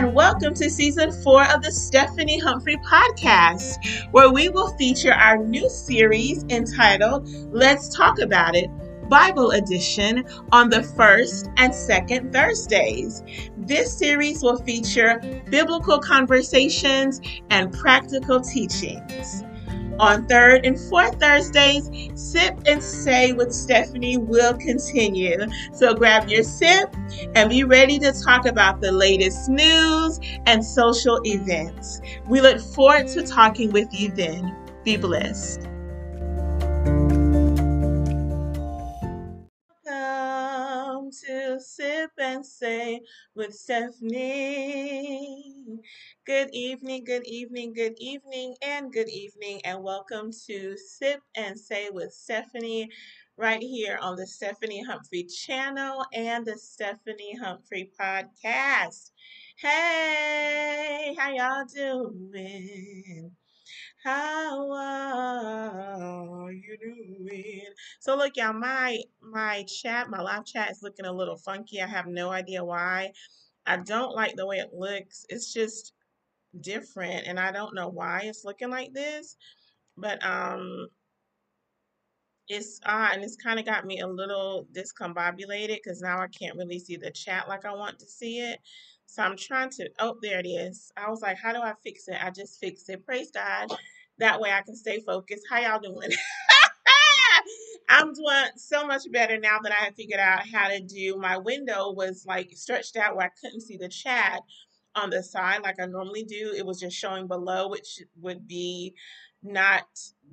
and welcome to season four of the Stephanie Humphrey podcast, where we will feature our new series entitled Let's Talk About It Bible Edition on the first and second Thursdays. This series will feature biblical conversations and practical teachings. On third and fourth Thursdays, Sip and Say with Stephanie will continue. So grab your sip and be ready to talk about the latest news and social events. We look forward to talking with you then. Be blessed. Sip and Say with Stephanie. Good evening, good evening, good evening, and good evening, and welcome to Sip and Say with Stephanie right here on the Stephanie Humphrey channel and the Stephanie Humphrey podcast. Hey, how y'all doing? How are you doing? So look, y'all, my my chat, my live chat is looking a little funky. I have no idea why. I don't like the way it looks. It's just different, and I don't know why it's looking like this. But um, it's odd, and it's kind of got me a little discombobulated because now I can't really see the chat like I want to see it. So I'm trying to, oh, there it is. I was like, how do I fix it? I just fixed it. Praise God. That way I can stay focused. How y'all doing? I'm doing so much better now that I have figured out how to do my window was like stretched out where I couldn't see the chat on the side like I normally do. It was just showing below, which would be not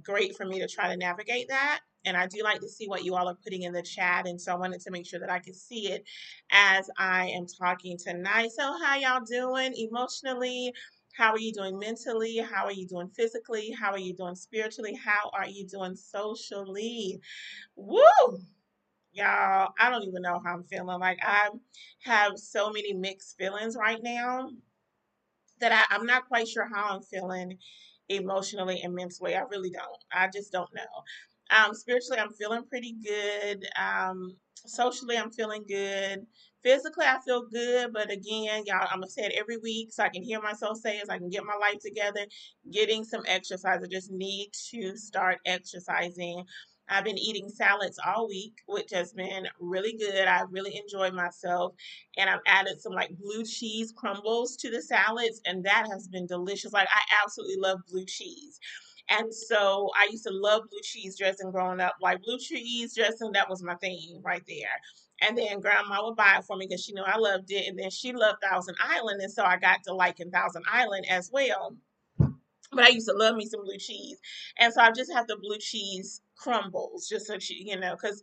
great for me to try to navigate that. And I do like to see what you all are putting in the chat. And so I wanted to make sure that I could see it as I am talking tonight. So, how y'all doing emotionally? How are you doing mentally? How are you doing physically? How are you doing spiritually? How are you doing socially? Woo! Y'all, I don't even know how I'm feeling. Like, I have so many mixed feelings right now that I, I'm not quite sure how I'm feeling emotionally and mentally. I really don't. I just don't know. Um, spiritually, I'm feeling pretty good. Um, socially, I'm feeling good. Physically, I feel good, but again, y'all, I'm gonna say it every week so I can hear myself say it, so I can get my life together. Getting some exercise. I just need to start exercising. I've been eating salads all week, which has been really good. I really enjoyed myself. And I've added some like blue cheese crumbles to the salads, and that has been delicious. Like, I absolutely love blue cheese. And so I used to love blue cheese dressing growing up. Like blue cheese dressing, that was my thing right there. And then grandma would buy it for me because she knew I loved it. And then she loved Thousand Island. And so I got to liking Thousand Island as well. But I used to love me some blue cheese. And so I just have the blue cheese crumbles, just so she, you know, because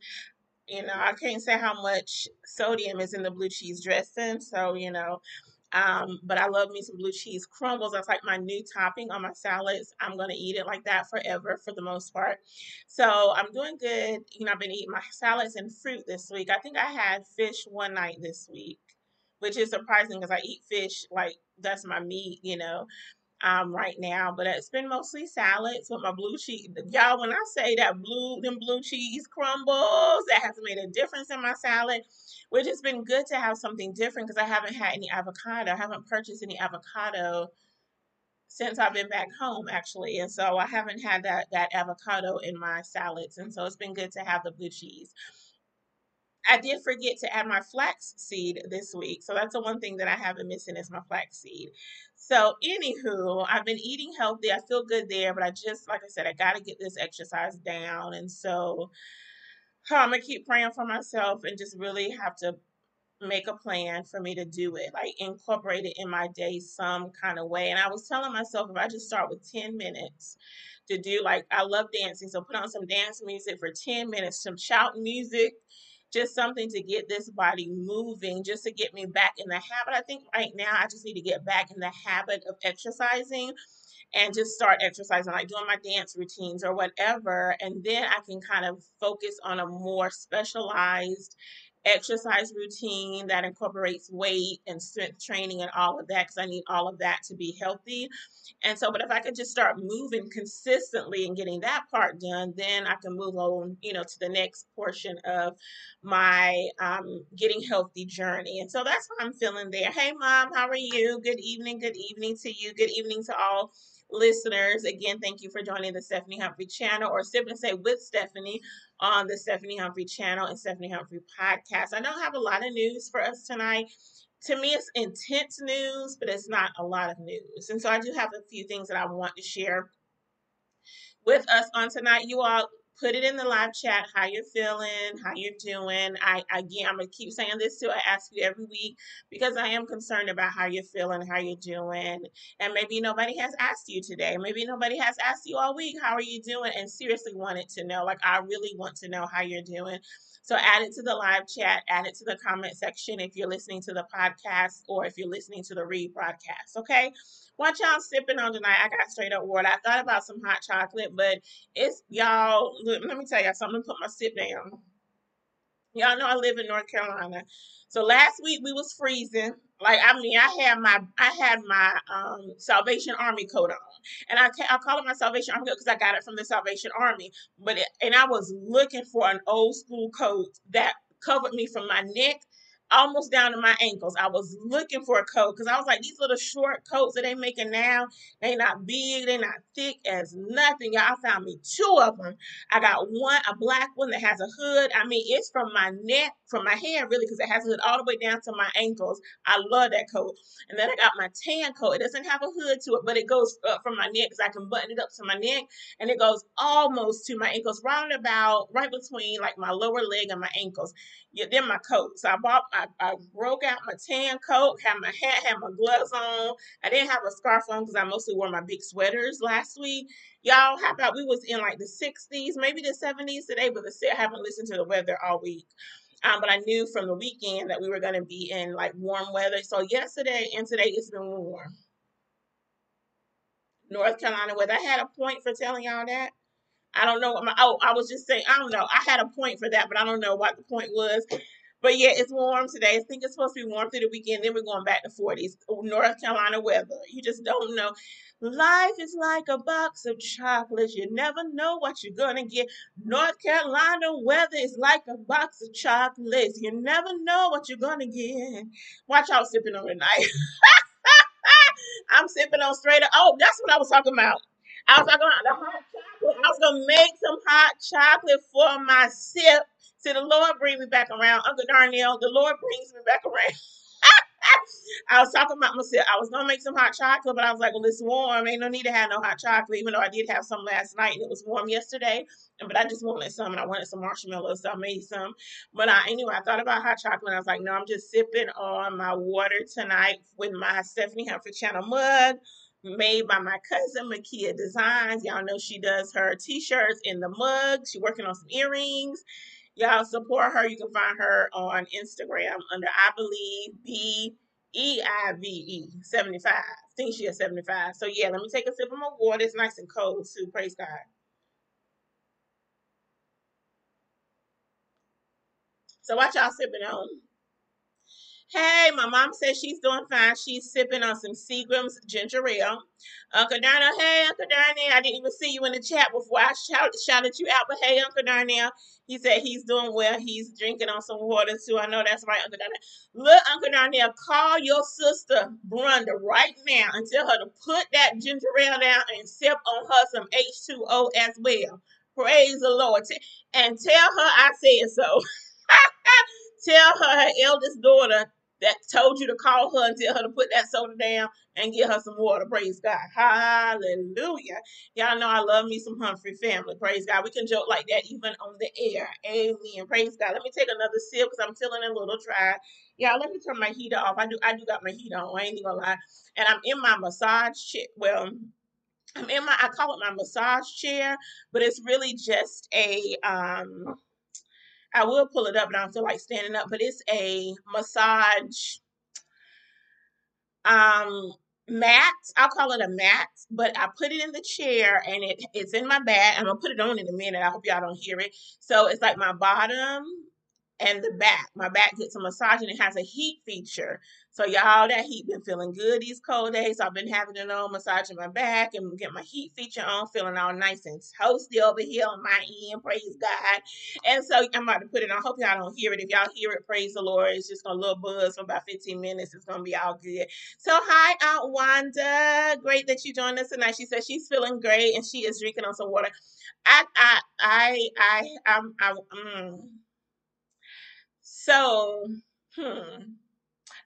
you know, I can't say how much sodium is in the blue cheese dressing. So, you know, um, but I love me some blue cheese crumbles. That's like my new topping on my salads. I'm going to eat it like that forever for the most part. So I'm doing good. You know, I've been eating my salads and fruit this week. I think I had fish one night this week, which is surprising because I eat fish like that's my meat, you know um, right now, but it's been mostly salads with my blue cheese. Y'all, when I say that blue, them blue cheese crumbles, that has made a difference in my salad, which has been good to have something different because I haven't had any avocado. I haven't purchased any avocado since I've been back home, actually, and so I haven't had that that avocado in my salads, and so it's been good to have the blue cheese. I did forget to add my flax seed this week. So that's the one thing that I haven't missing is my flax seed. So, anywho, I've been eating healthy. I feel good there, but I just, like I said, I got to get this exercise down. And so I'm going to keep praying for myself and just really have to make a plan for me to do it, like incorporate it in my day some kind of way. And I was telling myself if I just start with 10 minutes to do, like, I love dancing. So put on some dance music for 10 minutes, some shout music just something to get this body moving, just to get me back in the habit. I think right now I just need to get back in the habit of exercising and just start exercising, like doing my dance routines or whatever. And then I can kind of focus on a more specialized exercise routine that incorporates weight and strength training and all of that because I need all of that to be healthy. And so, but if I could just start moving consistently and getting that part done, then I can move on, you know, to the next portion of my um, getting healthy journey. And so that's how I'm feeling there. Hey, mom, how are you? Good evening. Good evening to you. Good evening to all listeners. Again, thank you for joining the Stephanie Humphrey channel or Sip and Say with Stephanie on the Stephanie Humphrey channel and Stephanie Humphrey podcast. I don't have a lot of news for us tonight. To me, it's intense news, but it's not a lot of news. And so I do have a few things that I want to share with us on tonight. You all put it in the live chat how you're feeling, how you're doing. I again, I'm gonna keep saying this too. I ask you every week because I am concerned about how you're feeling, how you're doing, and maybe nobody has asked you today. Maybe nobody has asked you all week how are you doing, and seriously wanted to know. Like I really want to know how you're doing. So add it to the live chat, add it to the comment section if you're listening to the podcast or if you're listening to the rebroadcast. Okay. What y'all sipping on tonight? I got straight up water. I thought about some hot chocolate, but it's y'all. Let me tell y'all something. Put my sip down. Y'all know I live in North Carolina. So last week we was freezing. Like I mean, I had my I had my um, Salvation Army coat on, and I I call it my Salvation Army coat because I got it from the Salvation Army. But it, and I was looking for an old school coat that covered me from my neck almost down to my ankles. I was looking for a coat because I was like, these little short coats that they making now, they not big, they not thick as nothing. Y'all found me two of them. I got one, a black one that has a hood. I mean, it's from my neck, from my hair, really, because it has a hood all the way down to my ankles. I love that coat. And then I got my tan coat. It doesn't have a hood to it, but it goes up from my neck because I can button it up to my neck, and it goes almost to my ankles, right about right between like my lower leg and my ankles yeah, then my coat. So I bought, I, I broke out my tan coat, had my hat, had my gloves on. I didn't have a scarf on because I mostly wore my big sweaters last week. Y'all, how about we was in like the 60s, maybe the 70s today, but the, I haven't listened to the weather all week. Um, but I knew from the weekend that we were going to be in like warm weather. So yesterday and today it's been warm. North Carolina weather. I had a point for telling y'all that. I don't know oh I was just saying I don't know I had a point for that but I don't know what the point was. But yeah, it's warm today. I think it's supposed to be warm through the weekend. Then we're going back to 40s. North Carolina weather. You just don't know. Life is like a box of chocolates. You never know what you're gonna get. North Carolina weather is like a box of chocolates. You never know what you're gonna get. Watch out sipping on tonight. I'm sipping on straight up. Oh, that's what I was talking about. I was about the hot chocolate. I was gonna make some hot chocolate for my sip. See, the Lord bring me back around. Uncle Darnell, the Lord brings me back around. I was talking about myself. I was gonna make some hot chocolate, but I was like, well, it's warm. Ain't no need to have no hot chocolate, even though I did have some last night and it was warm yesterday. But I just wanted some and I wanted some marshmallows, so I made some. But I, anyway, I thought about hot chocolate. And I was like, no, I'm just sipping on my water tonight with my Stephanie Humphrey Channel mug made by my cousin Makia Designs. Y'all know she does her t-shirts and the mugs. She's working on some earrings. Y'all support her. You can find her on Instagram under I believe B E I V E 75. I think she is 75. So yeah, let me take a sip of my water. It's nice and cold too. Praise God. So watch y'all sipping on? Hey, my mom says she's doing fine. She's sipping on some Seagram's ginger ale. Uncle Darnell, hey, Uncle Darnell. I didn't even see you in the chat before I shout, shouted you out, but hey, Uncle Darnell. He said he's doing well. He's drinking on some water too. I know that's right, Uncle Darnell. Look, Uncle Darnell, call your sister Brenda right now and tell her to put that ginger ale down and sip on her some H2O as well. Praise the Lord. And tell her I said so. tell her her eldest daughter that told you to call her and tell her to put that soda down and get her some water. Praise God. Hallelujah. Y'all know I love me some Humphrey family. Praise God. We can joke like that even on the air. Amen. Praise God. Let me take another sip because I'm feeling a little dry. Y'all, let me turn my heater off. I do I do got my heat on. I ain't even gonna lie. And I'm in my massage chair. Well, I'm in my I call it my massage chair, but it's really just a um I will pull it up, but I don't feel like standing up. But it's a massage um mat. I'll call it a mat, but I put it in the chair and it it's in my bag. I'm gonna put it on in a minute. I hope y'all don't hear it. So it's like my bottom and the back. My back gets a massage and it has a heat feature. So y'all, that heat been feeling good these cold days. So I've been having it on, massaging my back and get my heat feature on, feeling all nice and toasty over here on my end. Praise God. And so I'm about to put it on. I hope y'all don't hear it. If y'all hear it, praise the Lord. It's just gonna little buzz for about 15 minutes. It's gonna be all good. So hi, Aunt Wanda. Great that you joined us tonight. She says she's feeling great and she is drinking on some water. I I I I I'm I, mm. So, hmm.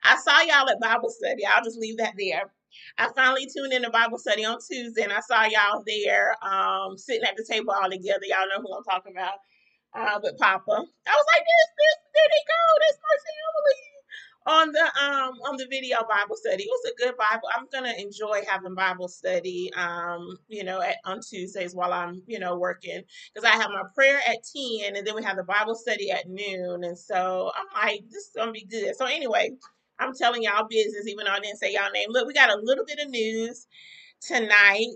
I saw y'all at Bible study. I'll just leave that there. I finally tuned in to Bible study on Tuesday and I saw y'all there um, sitting at the table all together. Y'all know who I'm talking about uh, with Papa. I was like, this, this, there they go. That's my family on the um on the video Bible study. It was a good Bible. I'm gonna enjoy having Bible study um, you know, at on Tuesdays while I'm, you know, working. Because I have my prayer at 10 and then we have the Bible study at noon. And so I'm like, this is gonna be good. So anyway, I'm telling y'all business, even though I didn't say y'all name. Look, we got a little bit of news tonight.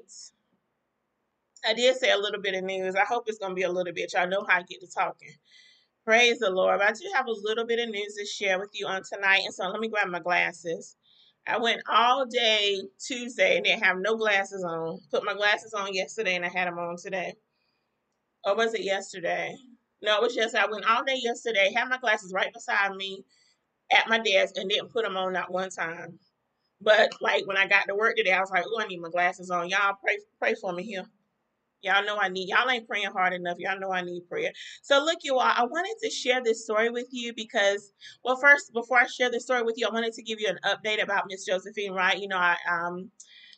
I did say a little bit of news. I hope it's gonna be a little bit. Y'all know how I get to talking. Praise the Lord. But I do have a little bit of news to share with you on tonight. And so let me grab my glasses. I went all day Tuesday and didn't have no glasses on. Put my glasses on yesterday and I had them on today. Or was it yesterday? No, it was yesterday. I went all day yesterday, had my glasses right beside me at my desk and didn't put them on not one time. But like when I got to work today, I was like, oh, I need my glasses on. Y'all pray pray for me here. Y'all know I need, y'all ain't praying hard enough. Y'all know I need prayer. So, look, you all, I wanted to share this story with you because, well, first, before I share the story with you, I wanted to give you an update about Miss Josephine Wright. You know, I, um,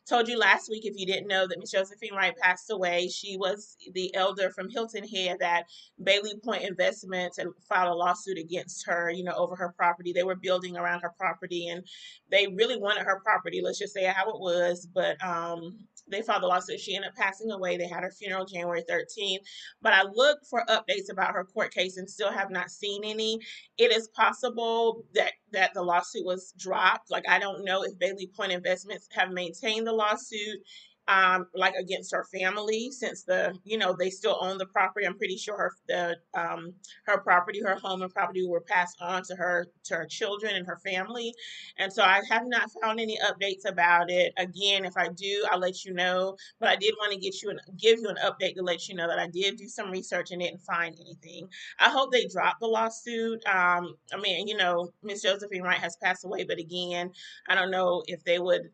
told you last week, if you didn't know, that Miss Josephine Wright passed away. She was the elder from Hilton Head that Bailey Point Investments had filed a lawsuit against her, you know, over her property. They were building around her property and they really wanted her property. Let's just say how it was. But um, they filed a lawsuit. She ended up passing away. They had her funeral January 13th. But I looked for updates about her court case and still have not seen any. It is possible that that the lawsuit was dropped. Like I don't know if Bailey Point Investments have maintained the lawsuit um, like against her family since the you know they still own the property. I'm pretty sure her the um, her property, her home and property were passed on to her to her children and her family, and so I have not found any updates about it. Again, if I do, I'll let you know. But I did want to get you and give you an update to let you know that I did do some research and didn't find anything. I hope they drop the lawsuit. Um, I mean, you know, Miss Josephine Wright has passed away, but again, I don't know if they would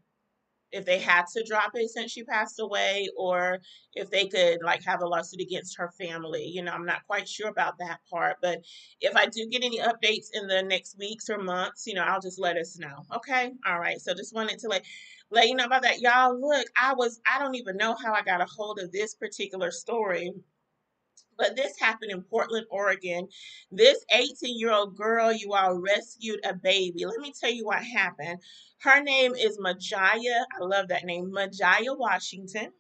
if they had to drop it since she passed away or if they could like have a lawsuit against her family you know i'm not quite sure about that part but if i do get any updates in the next weeks or months you know i'll just let us know okay? All right so just wanted to let let you know about that. Y'all look i was i don't even know how i got a hold of this particular story but this happened in Portland, Oregon. This 18 year old girl, you all rescued a baby. Let me tell you what happened. Her name is Majiah. I love that name, Majiah Washington.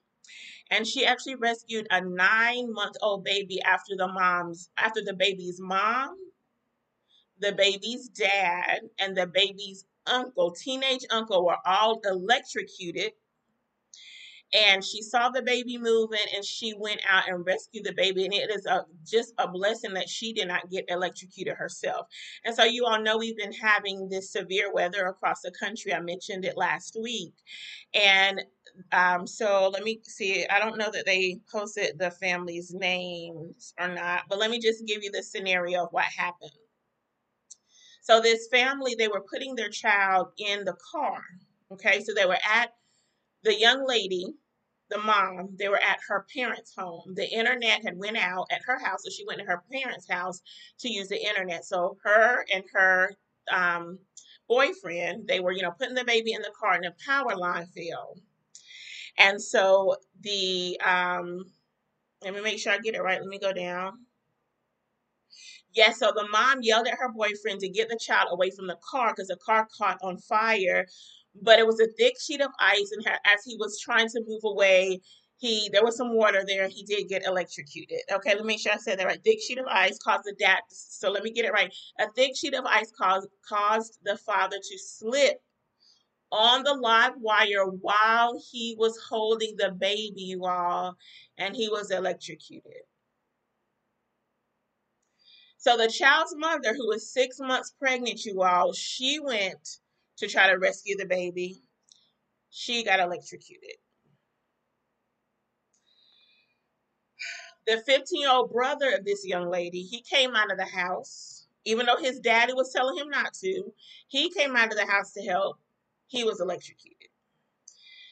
And she actually rescued a nine month old baby after the mom's, after the baby's mom, the baby's dad, and the baby's uncle, teenage uncle, were all electrocuted and she saw the baby moving and she went out and rescued the baby and it is a just a blessing that she did not get electrocuted herself. And so you all know we've been having this severe weather across the country. I mentioned it last week. And um, so let me see i don't know that they posted the family's names or not but let me just give you the scenario of what happened. So this family they were putting their child in the car okay? So they were at the young lady the mom they were at her parents home. The internet had went out at her house so she went to her parents house to use the internet. So her and her um, boyfriend they were you know putting the baby in the car and the power line fell and so the um let me make sure i get it right. Let me go down. Yes, so the mom yelled at her boyfriend to get the child away from the car because the car caught on fire but it was a thick sheet of ice, and as he was trying to move away, he there was some water there. He did get electrocuted. Okay, let me make sure I said that right. Thick sheet of ice caused the dad. So let me get it right. A thick sheet of ice caused caused the father to slip on the live wire while he was holding the baby, while and he was electrocuted. So the child's mother, who was six months pregnant, you all, she went to try to rescue the baby. She got electrocuted. The 15 year old brother of this young lady, he came out of the house, even though his daddy was telling him not to. He came out of the house to help. He was electrocuted.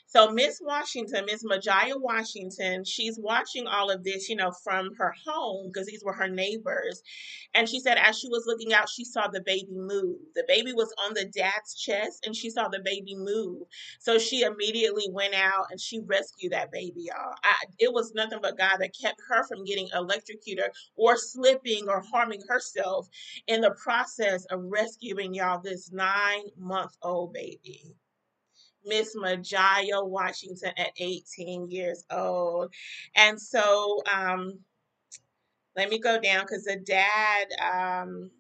So Miss Washington, Miss Majiah Washington, she's watching all of this, you know, from her home because these were her neighbors. And she said as she was looking out, she saw the baby move. The baby was on the dad's chest and she saw the baby move. So she immediately went out and she rescued that baby, y'all. I, it was nothing but God that kept her from getting electrocuted or slipping or harming herself in the process of rescuing y'all this nine month old baby. Miss Majiah Washington at 18 years old. And so um, let me go down because the dad, um,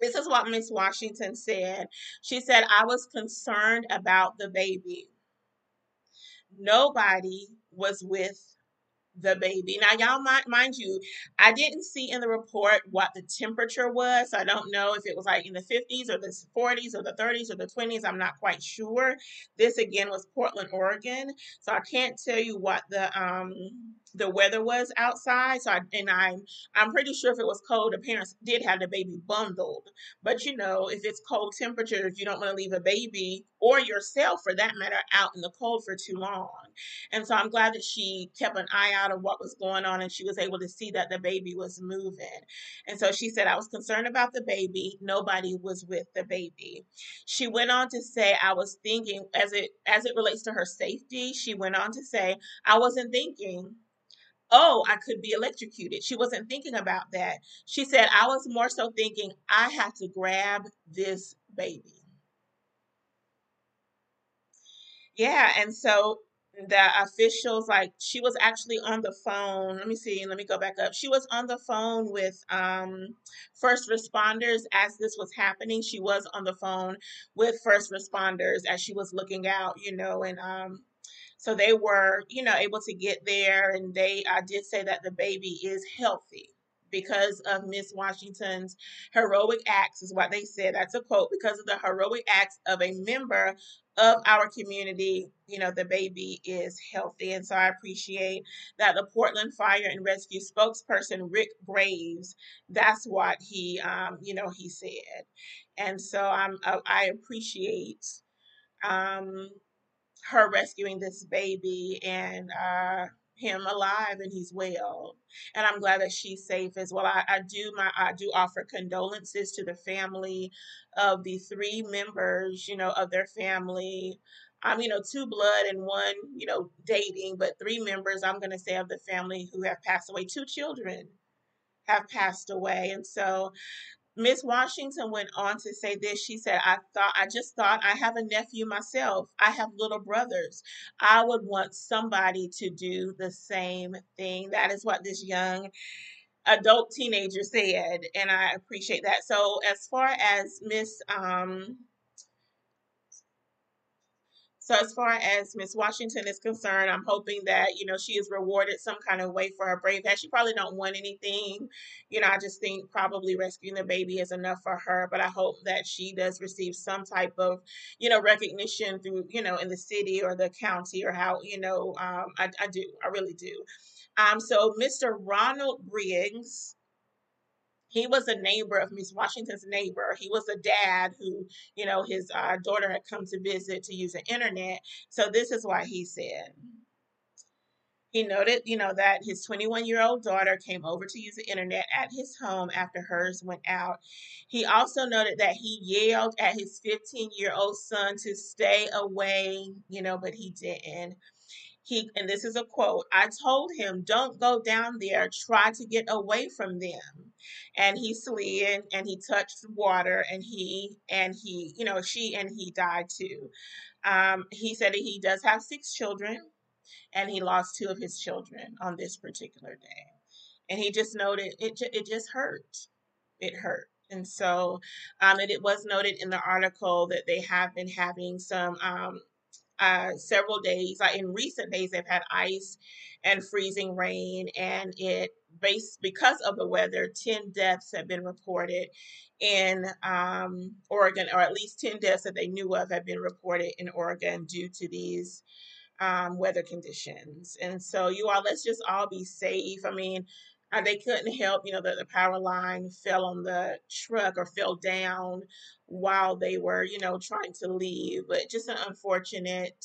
this is what Miss Washington said. She said, I was concerned about the baby. Nobody was with the baby. Now, y'all mind, mind you, I didn't see in the report what the temperature was. So I don't know if it was like in the 50s or the 40s or the 30s or the 20s. I'm not quite sure. This again was Portland, Oregon. So I can't tell you what the um the weather was outside. So I, and I'm I'm pretty sure if it was cold, the parents did have the baby bundled. But you know, if it's cold temperatures, you don't want to leave a baby or yourself for that matter out in the cold for too long. And so I'm glad that she kept an eye out of what was going on and she was able to see that the baby was moving. And so she said, I was concerned about the baby. Nobody was with the baby. She went on to say, I was thinking as it as it relates to her safety, she went on to say, I wasn't thinking oh, I could be electrocuted. She wasn't thinking about that. She said, I was more so thinking, I have to grab this baby. Yeah, and so the officials like she was actually on the phone let me see let me go back up she was on the phone with um first responders as this was happening she was on the phone with first responders as she was looking out you know and um so they were you know able to get there and they i did say that the baby is healthy because of Miss Washington's heroic acts, is what they said. That's a quote. Because of the heroic acts of a member of our community, you know, the baby is healthy. And so I appreciate that the Portland Fire and Rescue spokesperson, Rick Graves, that's what he, um, you know, he said. And so I'm, I appreciate um, her rescuing this baby and, uh, him alive and he's well and i'm glad that she's safe as well I, I, do my i do offer condolences to the family of the three members you know of their family um, you know, two blood and one, you know, dating, but three members, I'm to say, of the family who have passed away. Two children have passed away. And so Miss Washington went on to say this. She said, I thought, I just thought I have a nephew myself. I have little brothers. I would want somebody to do the same thing. That is what this young adult teenager said. And I appreciate that. So, as far as Miss, um, so as far as Miss Washington is concerned, I'm hoping that you know she is rewarded some kind of way for her brave act. She probably don't want anything, you know. I just think probably rescuing the baby is enough for her. But I hope that she does receive some type of, you know, recognition through you know in the city or the county or how you know. Um, I, I do, I really do. Um, so Mr. Ronald Briggs he was a neighbor of Miss Washington's neighbor. He was a dad who, you know, his uh, daughter had come to visit to use the internet. So this is why he said. He noted, you know, that his 21 year old daughter came over to use the internet at his home after hers went out. He also noted that he yelled at his 15 year old son to stay away, you know, but he didn't he and this is a quote i told him don't go down there try to get away from them. And he slid and he touched water and he and he you know she and he died too. Um, he said that he does have six children and he lost two of his children on this particular day. And he just noted it, it just hurt. It hurt. And so um, and it was noted in the article that they have been having some um, uh, several days. Like in recent days, they've had ice and freezing rain, and it based because of the weather, 10 deaths have been reported in um, Oregon, or at least 10 deaths that they knew of have been reported in Oregon due to these um, weather conditions. And so, you all, let's just all be safe. I mean, uh, they couldn't help, you know, that the power line fell on the truck or fell down while they were, you know, trying to leave. But just an unfortunate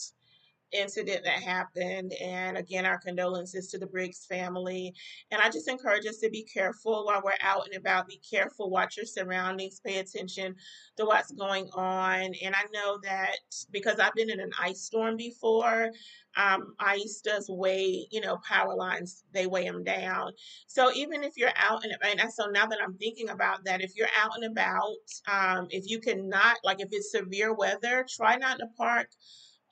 incident that happened. And again, our condolences to the Briggs family. And I just encourage us to be careful while we're out and about. Be careful, watch your surroundings, pay attention to what's going on. And I know that because I've been in an ice storm before, um, ice does weigh, you know, power lines, they weigh them down. So even if you're out and, and so now that I'm thinking about that, if you're out and about, um, if you cannot, like if it's severe weather, try not to park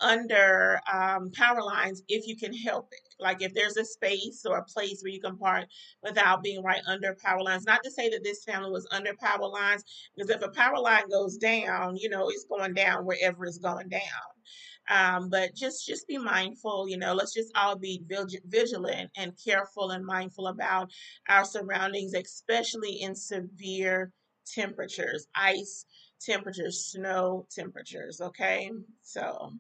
under um, power lines if you can help it. Like if there's a space or a place where you can park without being right under power lines. Not to say that this family was under power lines, because if a power line goes down, you know, it's going down wherever it's going down. Um, but just just be mindful you know let's just all be vigilant and careful and mindful about our surroundings especially in severe temperatures ice temperatures snow temperatures okay so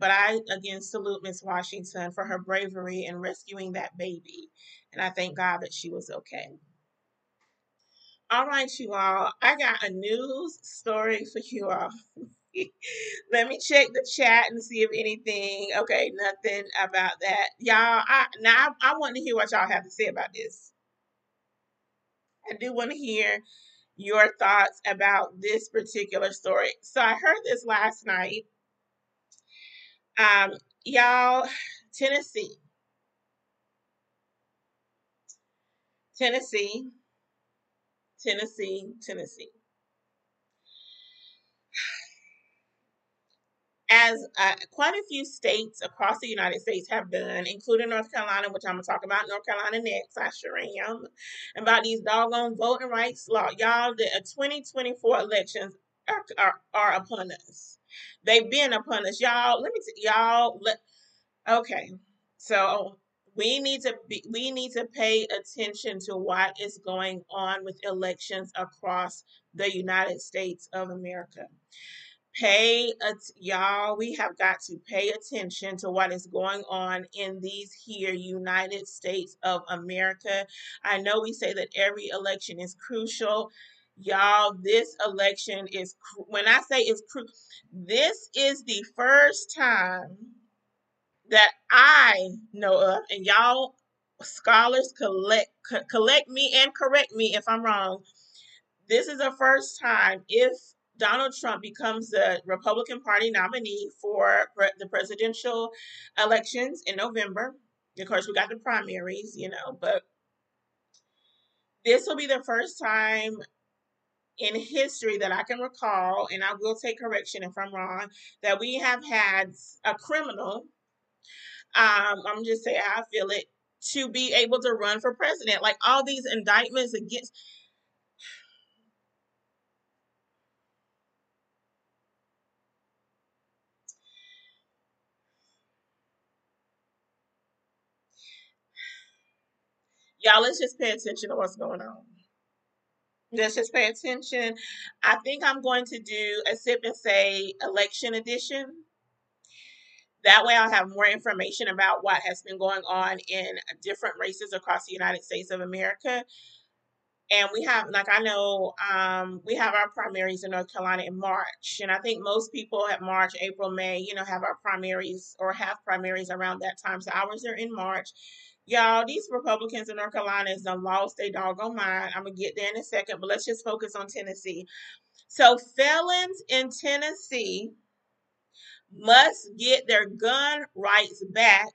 but I again salute Miss Washington for her bravery in rescuing that baby. And I thank God that she was okay. All right, you all. I got a news story for you all. Let me check the chat and see if anything. Okay, nothing about that, y'all. I now I, I want to hear what y'all have to say about this. I do want to hear your thoughts about this particular story. So I heard this last night um, y'all, Tennessee. Tennessee. Tennessee, Tennessee. As uh, quite a few states across the United States have done, including North Carolina, which I'm gonna talk about North Carolina next. I sure am about these doggone voting rights law. Y'all, the 2024 elections are, are, are upon us. They've been upon us, y'all. Let me, t- y'all. Let okay. So we need to be, we need to pay attention to what is going on with elections across the United States of America. Pay at, y'all, we have got to pay attention to what is going on in these here United States of America. I know we say that every election is crucial Y'all, this election is, when I say it's, this is the first time that I know of, and y'all scholars collect collect me and correct me if I'm wrong. This is the first time if Donald Trump becomes the Republican Party nominee for the presidential elections in November. Of course, we got the primaries, you know, but this will be the first time in history that I can recall, and I will take correction if I'm wrong, that we have had a criminal, um, I'm just saying I feel it, to be able to run for president. Like all these indictments against y'all let's just pay attention to what's going on Let's just pay attention. I think I'm going to do a sip and say election edition. That way, I'll have more information about what has been going on in different races across the United States of America. And we have, like, I know um, we have our primaries in North Carolina in March. And I think most people at March, April, May, you know, have our primaries or have primaries around that time. So ours are in March. Y'all, these Republicans in North Carolina has done lost their doggone mind. I'm gonna get there in a second, but let's just focus on Tennessee. So felons in Tennessee must get their gun rights back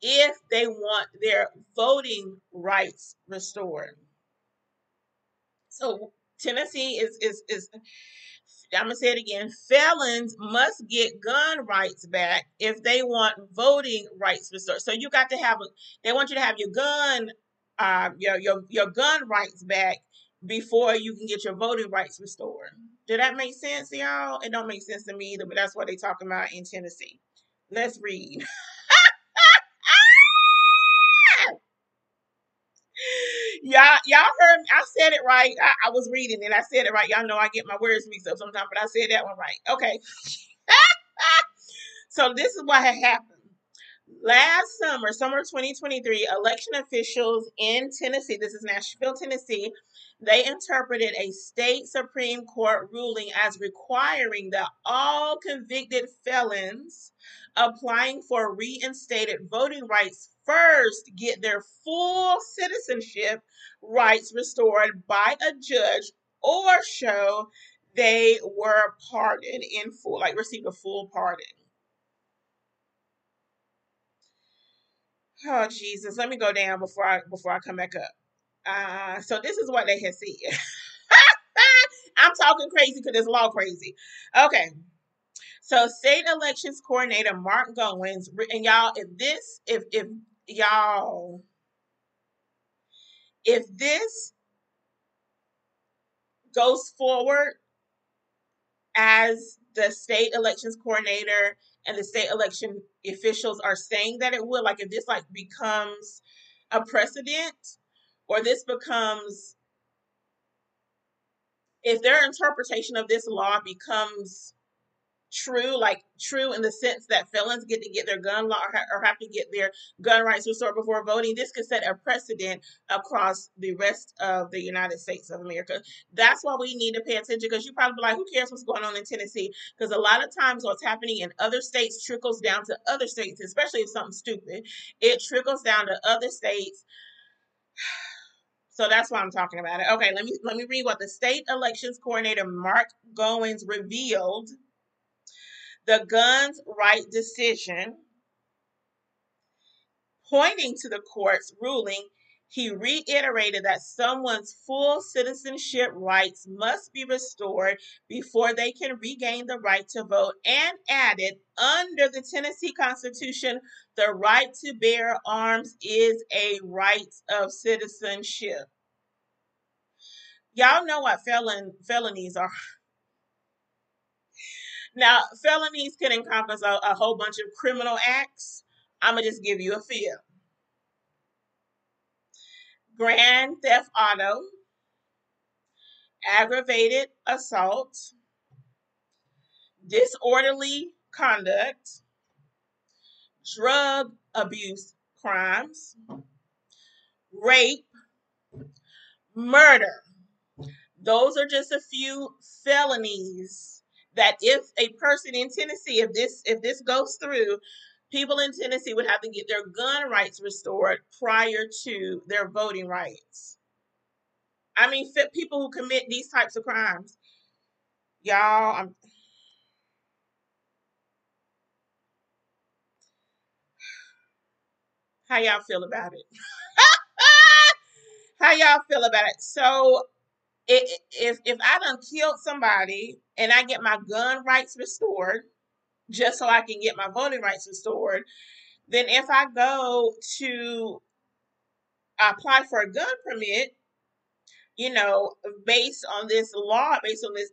if they want their voting rights restored. So Tennessee is is is I'm gonna say it again. Felons must get gun rights back if they want voting rights restored. So you got to have. A, they want you to have your gun, uh, your your your gun rights back before you can get your voting rights restored. Did that make sense, y'all? It don't make sense to me either, but that's what they talking about in Tennessee. Let's read. y'all, y'all heard me. I said it right. I, I was reading and I said it right. Y'all know I get my words mixed up sometimes, but I said that one right. Okay. so this is what had happened. Last summer, summer 2023, election officials in Tennessee, this is Nashville, Tennessee, they interpreted a state Supreme Court ruling as requiring that all convicted felons applying for reinstated voting rights first get their full citizenship rights restored by a judge or show they were pardoned in full, like received a full pardon. Oh Jesus, let me go down before I before I come back up. Uh, so this is what they had said. I'm talking crazy because it's law crazy. Okay. So state elections coordinator Mark Goins, and y'all, if this, if if y'all, if this goes forward as the state elections coordinator and the state election officials are saying that it would, like if this like becomes a precedent, or this becomes if their interpretation of this law becomes true, like true in the sense that felons get to get their gun law or, ha- or, have to get their gun rights restored before voting, this could set a precedent across the rest of the United States of America. That's why we need to pay attention because you probably be like, who cares what's going on in Tennessee? Because a lot of times what's happening in other states trickles down to other states, especially if something's stupid. It trickles down to other states. So that's why I'm talking about it. Okay, let me let me read what the state elections coordinator Mark Goins revealed. The guns right decision, pointing to the court's ruling, he reiterated that someone's full citizenship rights must be restored before they can regain the right to vote and added under the Tennessee Constitution, the right to bear arms is a right of citizenship. Y'all know what felon felonies are. Now, felonies can encompass a, a whole bunch of criminal acts. I'm gonna just give you a few. Grand theft auto, aggravated assault, disorderly conduct, drug abuse crimes, rape, murder. Those are just a few felonies that if a person in Tennessee, if this if this goes through, people in Tennessee would have to get their gun rights restored prior to their voting rights. I mean, people who commit these types of crimes, y'all. I'm, how y'all feel about it? how y'all feel about it? So if if I done killed somebody and I get my gun rights restored, just so I can get my voting rights restored, then if I go to apply for a gun permit, you know, based on this law, based on this,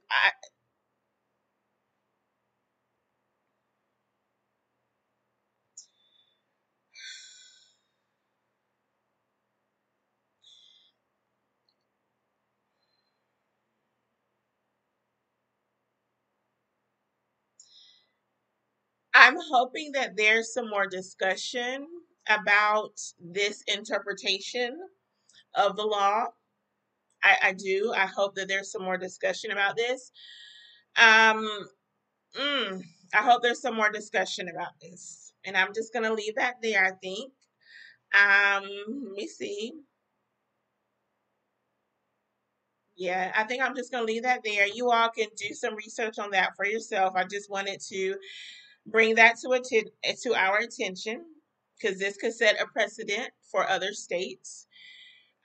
I'm hoping that there's some more discussion about this interpretation of the law. I, I do. I hope that there's some more discussion about this. Um, mm, I hope there's some more discussion about this. And I'm just going to leave that there, I think. Um, let me see. Yeah, I think I'm just going to leave that there. You all can do some research on that for yourself. I just wanted to bring that to to our attention because this could set a precedent for other states.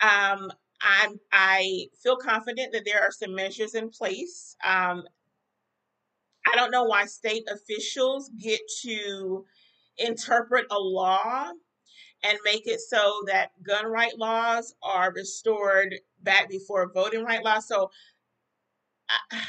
Um, I'm I feel confident that there are some measures in place. Um, I don't know why state officials get to interpret a law and make it so that gun right laws are restored back before voting right laws. So I,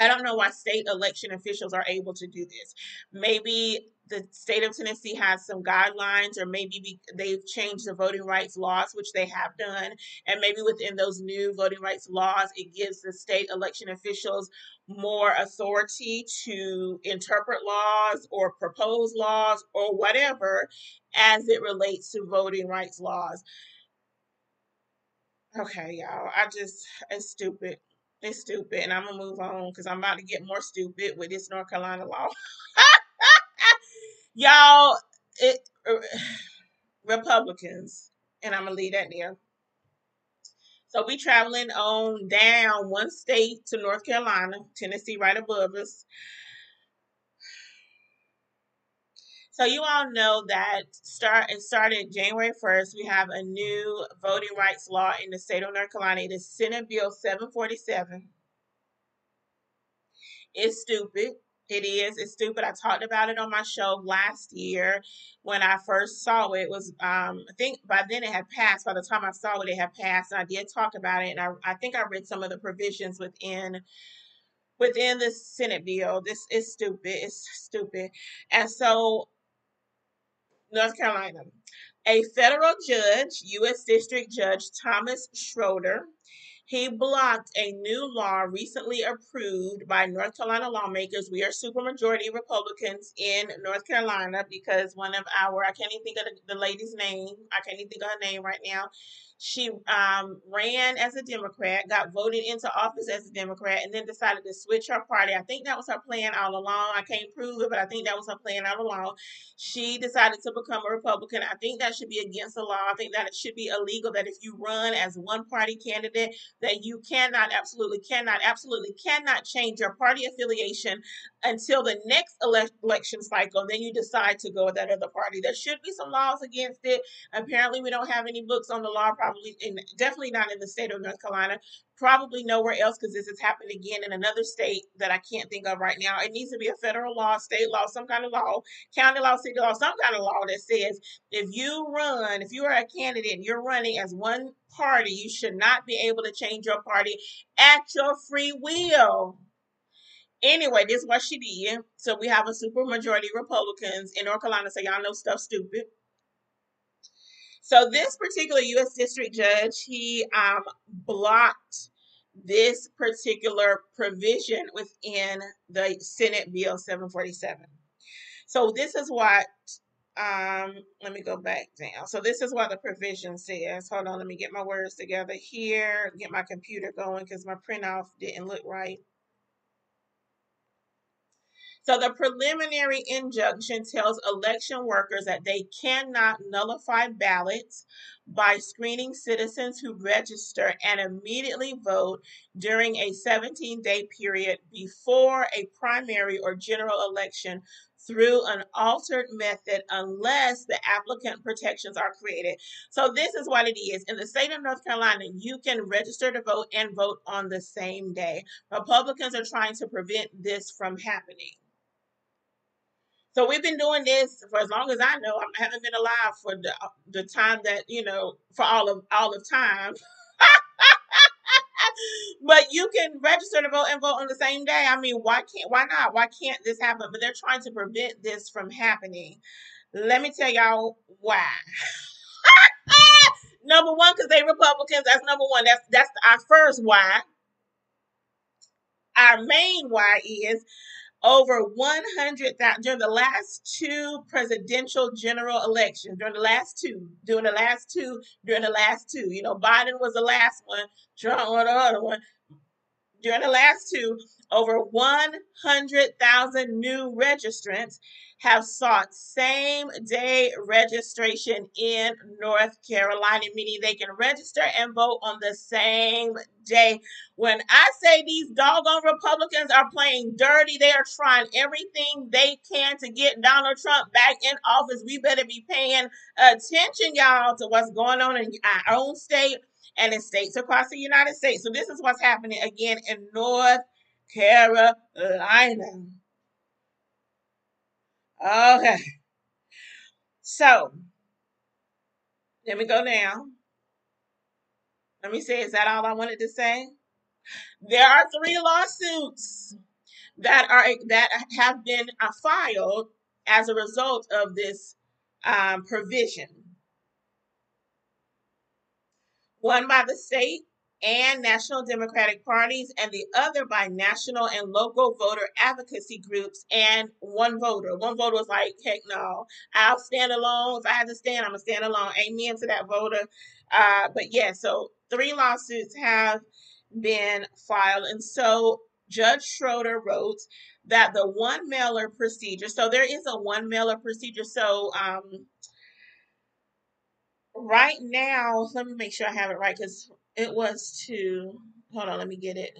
I don't know why state election officials are able to do this. Maybe the state of Tennessee has some guidelines, or maybe they've changed the voting rights laws, which they have done, and maybe within those new voting rights laws, it gives the state election officials more authority to interpret laws or propose laws or whatever as it relates to voting rights laws. Okay, y'all. I just it's stupid. It's stupid, and I'm gonna move on because I'm about to get more stupid with this North Carolina law. y'all, it uh, Republicans, and I'm gonna leave that there. So we traveling on down one state to North Carolina, Tennessee, right above us. So you all know that start it started January 1st. We have a new voting rights law in the state of North Carolina. It is Senate Bill 747. It's stupid. It is. It's stupid. I talked about it on my show last year when I first saw it. it was um I think by then it had passed. By the time I saw it, it had passed. And I did talk about it, and I, I think I read some of the provisions within within the Senate bill. This is stupid. It's stupid. And so North Carolina. A federal judge, U.S. District Judge Thomas Schroeder, he blocked a new law recently approved by North Carolina lawmakers. We are supermajority Republicans in North Carolina because one of our, I can't even think of the, the lady's name, I can't even think of her name right now. She um, ran as a Democrat, got voted into office as a Democrat, and then decided to switch her party. I think that was her plan all along. I can't prove it, but I think that was her plan all along. She decided to become a Republican. I think that should be against the law. I think that it should be illegal that if you run as one party candidate, that you cannot, absolutely cannot, absolutely cannot change your party affiliation until the next ele- election cycle. Then you decide to go with that other party. There should be some laws against it. Apparently, we don't have any books on the law in definitely not in the state of North Carolina, probably nowhere else because this has happened again in another state that I can't think of right now. It needs to be a federal law, state law, some kind of law, county law, city law, some kind of law that says if you run, if you are a candidate and you're running as one party, you should not be able to change your party at your free will. Anyway, this is what she did. So we have a super majority Republicans in North Carolina. So y'all know stuff stupid. So this particular U.S. District Judge, he um, blocked this particular provision within the Senate Bill 747. So this is what, um, let me go back down. So this is what the provision says. Hold on, let me get my words together here, get my computer going because my print off didn't look right. So the preliminary injunction tells election workers that they cannot nullify ballots by screening citizens who register and immediately vote during a 17 day period before a primary or general election through an altered method unless the applicant protections are created. So this is what it is. In the state of North Carolina, you can register to vote and vote on the same day. Republicans are trying to prevent this from happening. So we've been doing this for as long as I know. I haven't been alive for the, uh, the time that you know for all of all of time. but you can register to vote and vote on the same day. I mean, why can't why not? Why can't this happen? But they're trying to prevent this from happening. Let me tell y'all why. number one, because they Republicans. That's number one. That's that's our first why. Our main why is over 100,000 during the last two presidential general elections, during the last two, during the last two, during the last two. You know, Biden was the last one, Trump was the other one. During the last two, over 100,000 new registrants have sought same day registration in North Carolina, meaning they can register and vote on the same day. When I say these doggone Republicans are playing dirty, they are trying everything they can to get Donald Trump back in office. We better be paying attention, y'all, to what's going on in our own state and in states across the United States. So, this is what's happening again in North Carolina. Okay. So, let me go now. Let me say, is that all I wanted to say? There are three lawsuits that are that have been uh, filed as a result of this um, provision. One by the state and national Democratic parties, and the other by national and local voter advocacy groups and one voter. One voter was like, heck no, I'll stand alone. If I have to stand, I'm going to stand alone. Amen to that voter. Uh, but yeah, so three lawsuits have been filed. And so Judge Schroeder wrote that the one mailer procedure, so there is a one mailer procedure. So, um, right now, let me make sure I have it right because it was to, hold on, let me get it.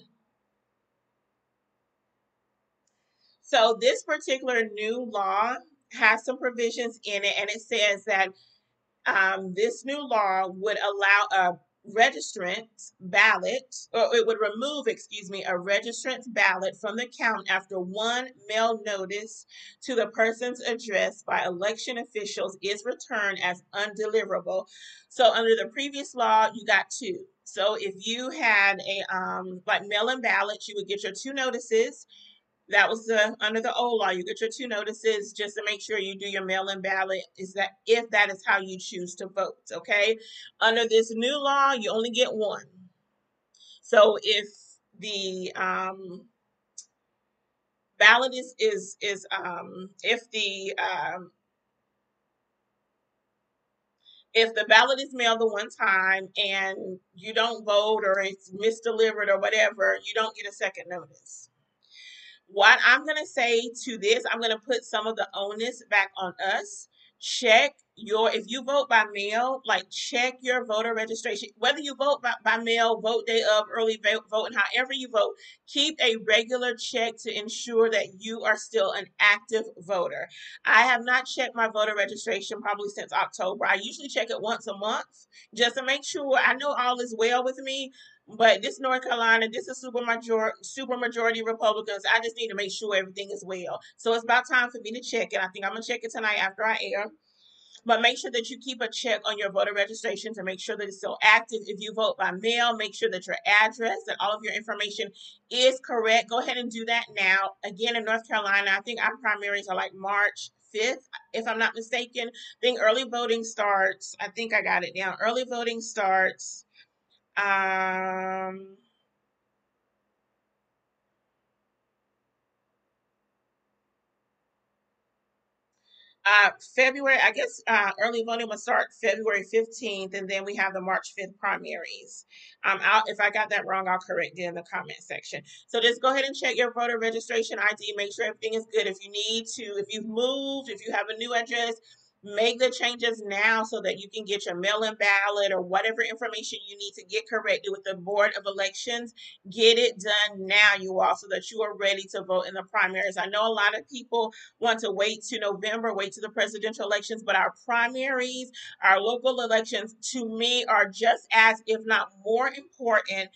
So, this particular new law has some provisions in it, and it says that um, this new law would allow a registrant ballot, or it would remove, excuse me, a registrant's ballot from the count after one mail notice to the person's address by election officials is returned as undeliverable. So under the previous law, you got two. So if you had a um like mail-in ballot, you would get your two notices that was the under the old law. You get your two notices just to make sure you do your mail-in ballot. Is that if that is how you choose to vote? Okay. Under this new law, you only get one. So if the um, ballot is is is um, if the um, if the ballot is mailed the one time and you don't vote or it's misdelivered or whatever, you don't get a second notice what I'm going to say to this, I'm going to put some of the onus back on us. Check your, if you vote by mail, like check your voter registration. Whether you vote by, by mail, vote day of, early vote, vote, and however you vote, keep a regular check to ensure that you are still an active voter. I have not checked my voter registration probably since October. I usually check it once a month just to make sure I know all is well with me. But this North Carolina, this is super majority, super majority Republicans. I just need to make sure everything is well. So it's about time for me to check it. I think I'm gonna check it tonight after I air. But make sure that you keep a check on your voter registration to make sure that it's still active. If you vote by mail, make sure that your address and all of your information is correct. Go ahead and do that now. Again, in North Carolina, I think our primaries are like March 5th, if I'm not mistaken. I think early voting starts. I think I got it down. Early voting starts um, uh, February, I guess uh, early voting will start February 15th, and then we have the March 5th primaries. Um, I'll, if I got that wrong, I'll correct it in the comment section. So just go ahead and check your voter registration ID. Make sure everything is good. If you need to, if you've moved, if you have a new address, Make the changes now so that you can get your mail in ballot or whatever information you need to get corrected with the Board of Elections. Get it done now, you all, so that you are ready to vote in the primaries. I know a lot of people want to wait to November, wait to the presidential elections, but our primaries, our local elections, to me, are just as, if not more important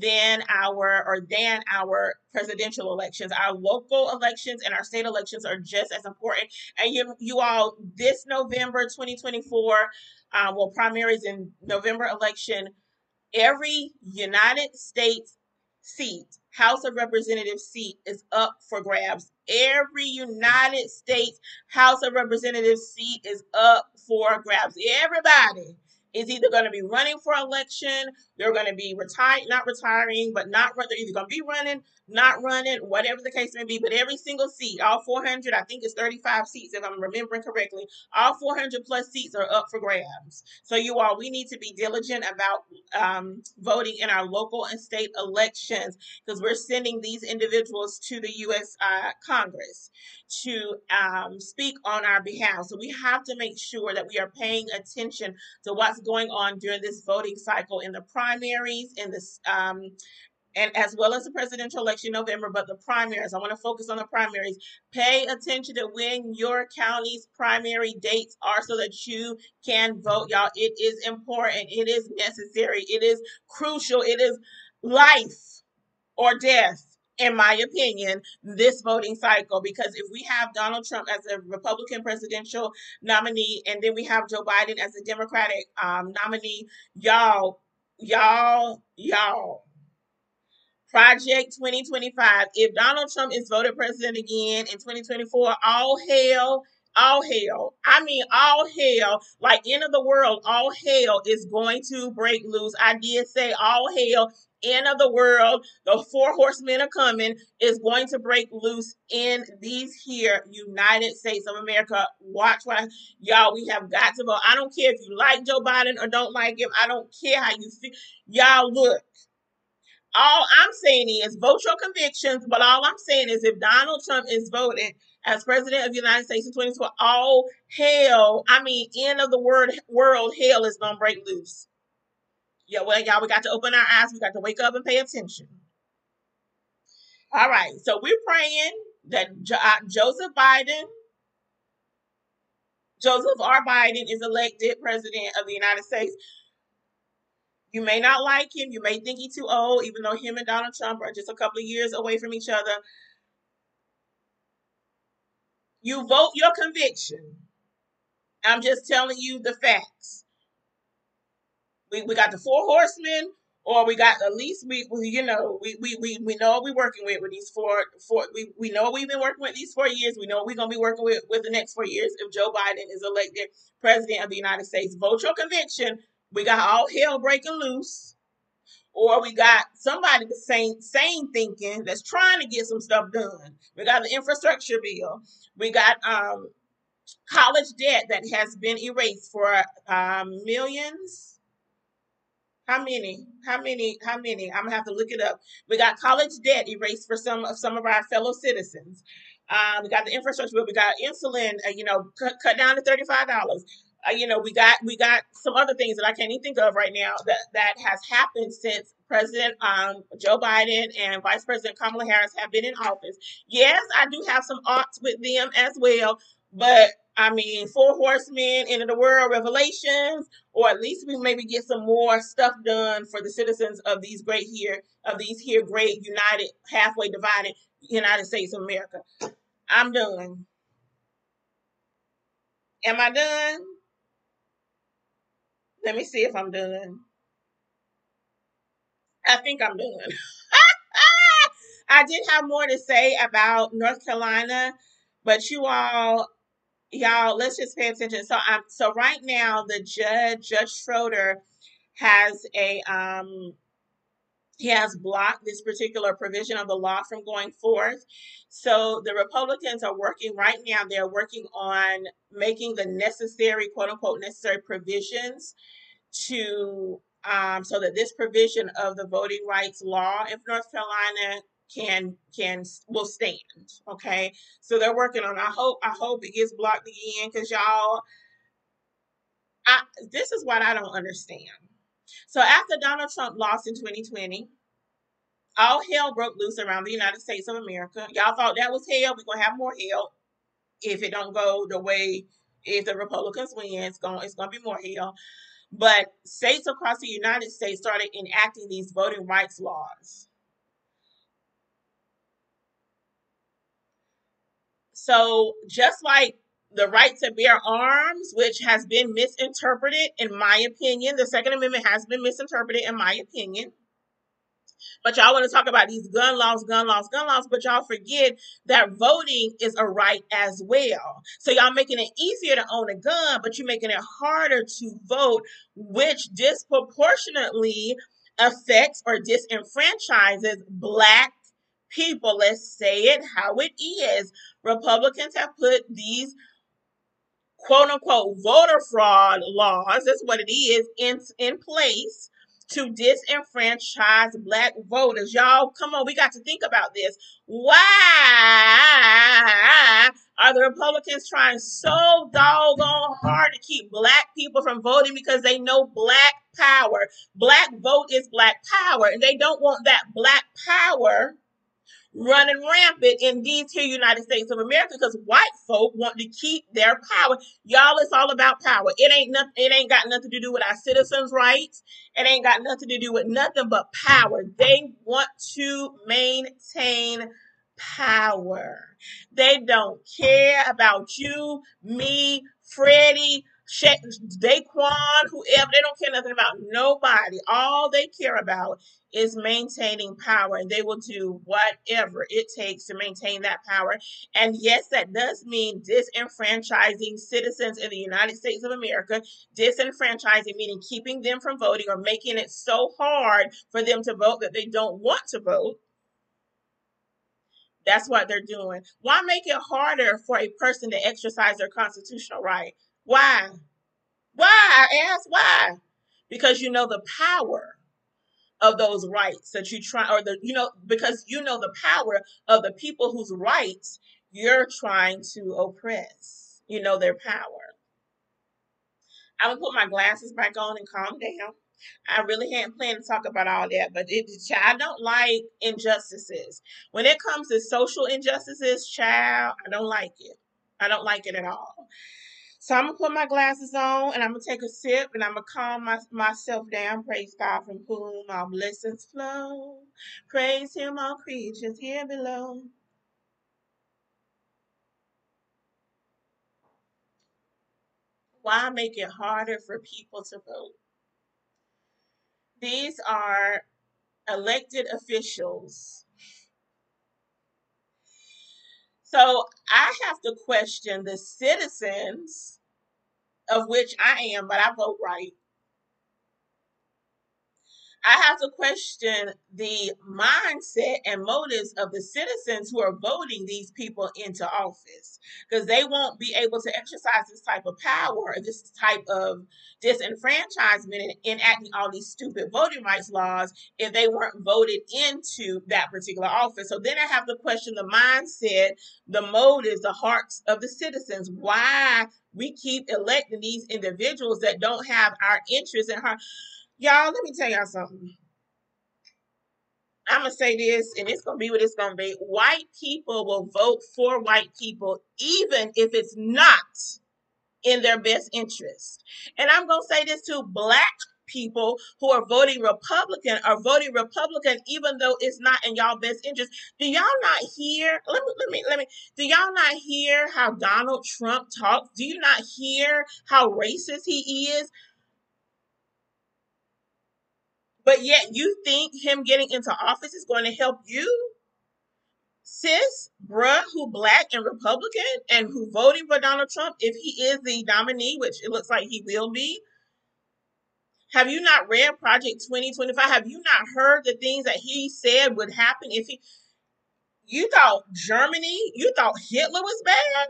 than our or than our presidential elections. Our local elections and our state elections are just as important. And you, you all, this November 2024, um, well, primaries in November election, every United States seat, House of Representatives seat is up for grabs. Every United States House of Representatives seat is up for grabs. Everybody is either going to be running for election, they're going to be retired, not retiring, but not run. they're either going to be running, not running, whatever the case may be. But every single seat, all 400, I think it's 35 seats, if I'm remembering correctly, all 400 plus seats are up for grabs. So you all, we need to be diligent about um, voting in our local and state elections because we're sending these individuals to the U.S. Uh, Congress to um, speak on our behalf. So we have to make sure that we are paying attention to what's going on during this voting cycle in the primaries, in this um, and as well as the presidential election in November, but the primaries. I want to focus on the primaries. Pay attention to when your county's primary dates are so that you can vote, y'all. It is important. It is necessary. It is crucial. It is life or death in my opinion, this voting cycle. Because if we have Donald Trump as a Republican presidential nominee and then we have Joe Biden as a Democratic um, nominee, y'all, y'all, y'all, Project 2025. If Donald Trump is voted president again in 2024, all hell, all hell. I mean, all hell, like end of the world, all hell is going to break loose. I did say all hell, end of the world, the four horsemen are coming, is going to break loose in these here United States of America. Watch I, y'all, we have got to vote. I don't care if you like Joe Biden or don't like him. I don't care how you feel. Y'all, look all I'm saying is vote your convictions, but all I'm saying is if Donald Trump is voted as president of the United States in 2012, all hell, I mean, end of the word world, hell is gonna break loose. Yeah, well, y'all, we got to open our eyes, we got to wake up and pay attention. All right, so we're praying that jo- uh, Joseph Biden, Joseph R. Biden is elected president of the United States. You may not like him. You may think he's too old, even though him and Donald Trump are just a couple of years away from each other. You vote your conviction. I'm just telling you the facts. We, we got the four horsemen, or we got at least we, we you know we, we we we know what we're working with with these four four we, we know we've been working with these four years. We know we're gonna be working with with the next four years if Joe Biden is elected president of the United States. Vote your conviction we got all hell breaking loose, or we got somebody the same same thinking that's trying to get some stuff done. We got the infrastructure bill. We got um, college debt that has been erased for um, millions. How many? How many? How many? I'm gonna have to look it up. We got college debt erased for some of some of our fellow citizens. Um, we got the infrastructure bill. We got insulin. Uh, you know, cut, cut down to thirty five dollars uh, you know, we got we got some other things that I can't even think of right now that that has happened since President um, Joe Biden and Vice President Kamala Harris have been in office. Yes, I do have some odds with them as well, but I mean, Four Horsemen, End of the World, Revelations, or at least we maybe get some more stuff done for the citizens of these great here of these here great united halfway divided United States of America. I'm done. Am I done? Let me see if I'm done. I think I'm done. I did have more to say about North Carolina, but you all, y'all, let's just pay attention. So, I'm so right now the judge, Judge Schroeder, has a um he has blocked this particular provision of the law from going forth. So the Republicans are working right now, they're working on making the necessary, quote unquote, necessary provisions to um, so that this provision of the voting rights law in North Carolina can can will stand. Okay, so they're working on. I hope I hope it gets blocked again because y'all. I, this is what I don't understand. So after Donald Trump lost in 2020, all hell broke loose around the United States of America. Y'all thought that was hell. We're gonna have more hell if it don't go the way if the Republicans win. It's gonna it's gonna be more hell. But states across the United States started enacting these voting rights laws. So just like the right to bear arms, which has been misinterpreted, in my opinion, the Second Amendment has been misinterpreted, in my opinion. But y'all want to talk about these gun laws, gun laws, gun laws, but y'all forget that voting is a right as well. So y'all making it easier to own a gun, but you're making it harder to vote, which disproportionately affects or disenfranchises black people. Let's say it how it is. Republicans have put these quote unquote voter fraud laws, that's what it is, in, in place to disenfranchise black voters. Y'all, come on, we got to think about this. Why are the Republicans trying so doggone hard to keep black people from voting because they know black power? Black vote is black power, and they don't want that black power running rampant in these here United States of America because white folk want to keep their power. Y'all, it's all about power. It ain't nothing. It ain't got nothing to do with our citizens' rights. It ain't got nothing to do with nothing but power. They want to maintain power. They don't care about you, me, Freddie, Sha- Daquan, whoever, they don't care nothing about nobody. All they care about is maintaining power, and they will do whatever it takes to maintain that power. And yes, that does mean disenfranchising citizens in the United States of America. Disenfranchising meaning keeping them from voting or making it so hard for them to vote that they don't want to vote. That's what they're doing. Why make it harder for a person to exercise their constitutional right? Why? Why? I ask why? Because you know the power of those rights that you try, or the, you know, because you know the power of the people whose rights you're trying to oppress. You know their power. I'm gonna put my glasses back on and calm down. I really hadn't planned to talk about all that, but it, I don't like injustices. When it comes to social injustices, child, I don't like it. I don't like it at all. So I'm gonna put my glasses on and I'm gonna take a sip and I'm gonna calm my, myself down. Praise God from whom all blessings flow. Praise Him, all creatures here below. Why make it harder for people to vote? These are elected officials. So I have to question the citizens, of which I am, but I vote right. I have to question the mindset and motives of the citizens who are voting these people into office because they won't be able to exercise this type of power this type of disenfranchisement and enacting all these stupid voting rights laws if they weren't voted into that particular office. So then I have to question the mindset, the motives, the hearts of the citizens. Why we keep electing these individuals that don't have our interests in heart. Y'all, let me tell y'all something. I'm gonna say this, and it's gonna be what it's gonna be. White people will vote for white people, even if it's not in their best interest. And I'm gonna say this to black people who are voting Republican are voting Republican, even though it's not in y'all best interest. Do y'all not hear? Let me, let me, let me. Do y'all not hear how Donald Trump talks? Do you not hear how racist he is? But yet you think him getting into office is going to help you? Sis, bruh, who black and Republican and who voting for Donald Trump if he is the nominee, which it looks like he will be. Have you not read Project 2025? Have you not heard the things that he said would happen if he you thought Germany, you thought Hitler was bad?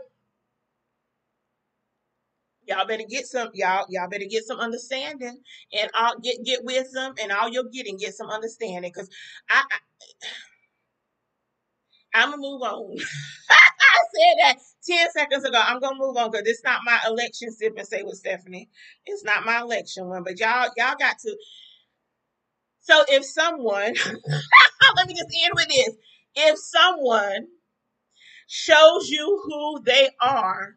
Y'all better get some y'all y'all better get some understanding and all get get wisdom and all you're getting get some understanding because I, I I'm gonna move on. I said that 10 seconds ago. I'm gonna move on because it's not my election sip and say with Stephanie. It's not my election one, but y'all y'all got to so if someone let me just end with this. If someone shows you who they are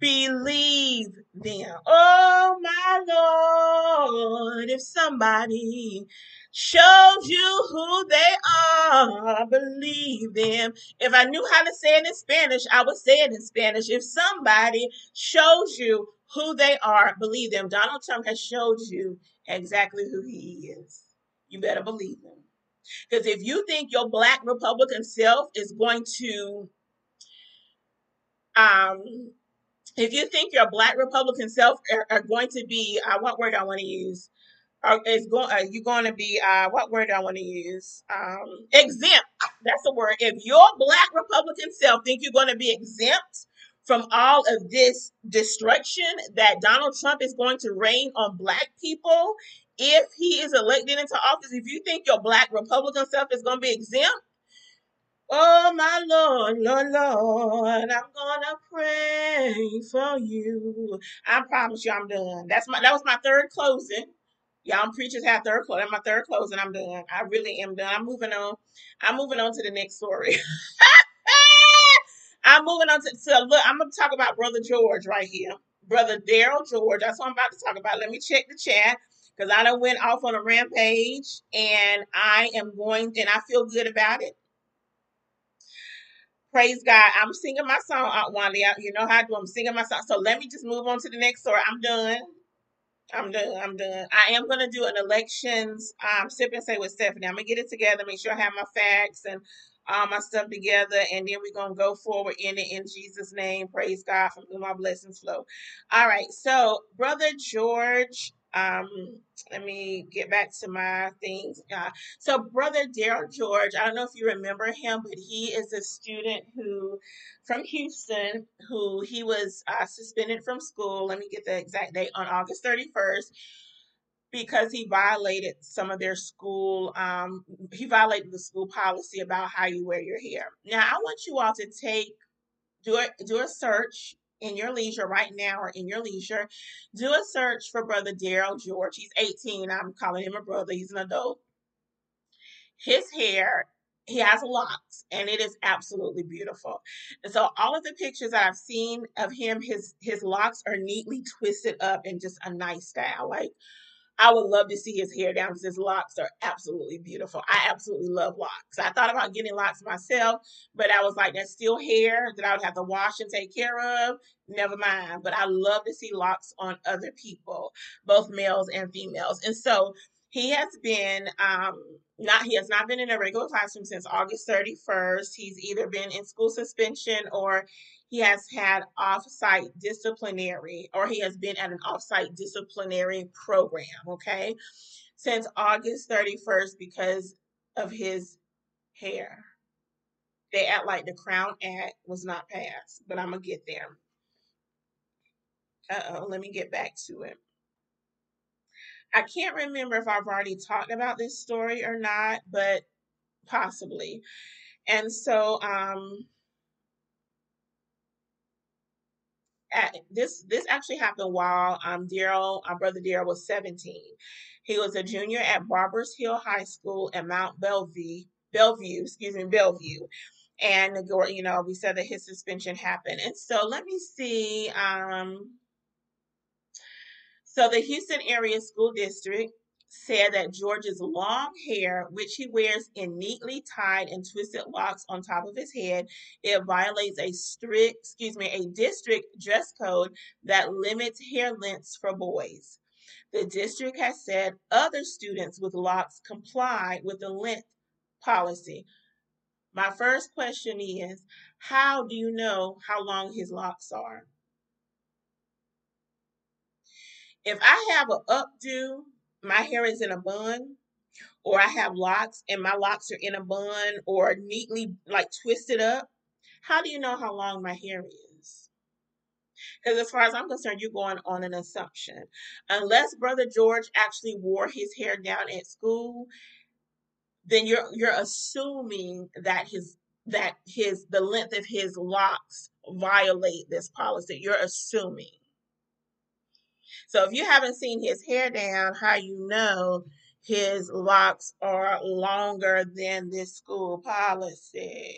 believe them. Oh my Lord, if somebody shows you who they are, believe them. If I knew how to say it in Spanish, I would say it in Spanish. If somebody shows you who they are, believe them. Donald Trump has showed you exactly who he is. You better believe him. Because if you think your black Republican self is going to um, if you think your black Republican self are, are going to be, uh, what word I want to use? Are, is going, are you going to be, uh, what word I want to use? Um, exempt. That's the word. If your black Republican self think you're going to be exempt from all of this destruction that Donald Trump is going to rain on black people, if he is elected into office, if you think your black Republican self is going to be exempt, Oh my Lord, Lord, Lord, I'm gonna pray for you. I promise you, I'm done. That's my that was my third closing. Y'all preachers have third closing. My third closing. I'm done. I really am done. I'm moving on. I'm moving on to the next story. I'm moving on to, to look. I'm gonna talk about Brother George right here, Brother Darryl George. That's what I'm about to talk about. Let me check the chat because I done went off on a rampage, and I am going, and I feel good about it. Praise God. I'm singing my song, Aunt Wanda. You know how I do. I'm singing my song. So let me just move on to the next story. I'm done. I'm done. I'm done. I am gonna do an elections um sip and say with Stephanie. I'm gonna get it together, make sure I have my facts and all my stuff together, and then we're gonna go forward in it in Jesus' name. Praise God from whom my blessings flow. All right, so brother George, um, let me get back to my things. Uh, so brother Darryl George, I don't know if you remember him, but he is a student who from Houston who he was uh, suspended from school. Let me get the exact date on August 31st because he violated some of their school um he violated the school policy about how you wear your hair now i want you all to take do a do a search in your leisure right now or in your leisure do a search for brother darryl george. He's 18 i'm calling him a brother. He's an adult. His hair he has locks and it is absolutely beautiful. And so all of the pictures i've seen of him his his locks are neatly twisted up in just a nice style. Like I would love to see his hair down because his locks are absolutely beautiful. I absolutely love locks. I thought about getting locks myself, but I was like, that's still hair that I would have to wash and take care of. Never mind. But I love to see locks on other people, both males and females. And so he has been um not he has not been in a regular classroom since August 31st. He's either been in school suspension or he has had off-site disciplinary or he has been at an off-site disciplinary program, okay? Since August 31st because of his hair. They act like the Crown Act was not passed, but I'm gonna get there. Uh-oh, let me get back to it. I can't remember if I've already talked about this story or not, but possibly. And so um at this this actually happened while um Darryl, our brother Darryl was 17. He was a junior at Barbers Hill High School in Mount Belvieu, Belvieu, excuse me, Belvieu. And you know, we said that his suspension happened. And so let me see. Um, so the Houston Area School District said that George's long hair, which he wears in neatly tied and twisted locks on top of his head, it violates a strict, excuse me, a district dress code that limits hair lengths for boys. The district has said other students with locks comply with the length policy. My first question is, how do you know how long his locks are? If I have an updo my hair is in a bun or I have locks and my locks are in a bun or neatly like twisted up, how do you know how long my hair is? Because as far as I'm concerned, you're going on an assumption. Unless Brother George actually wore his hair down at school, then you're you're assuming that his that his the length of his locks violate this policy. You're assuming. So if you haven't seen his hair down, how you know his locks are longer than this school policy?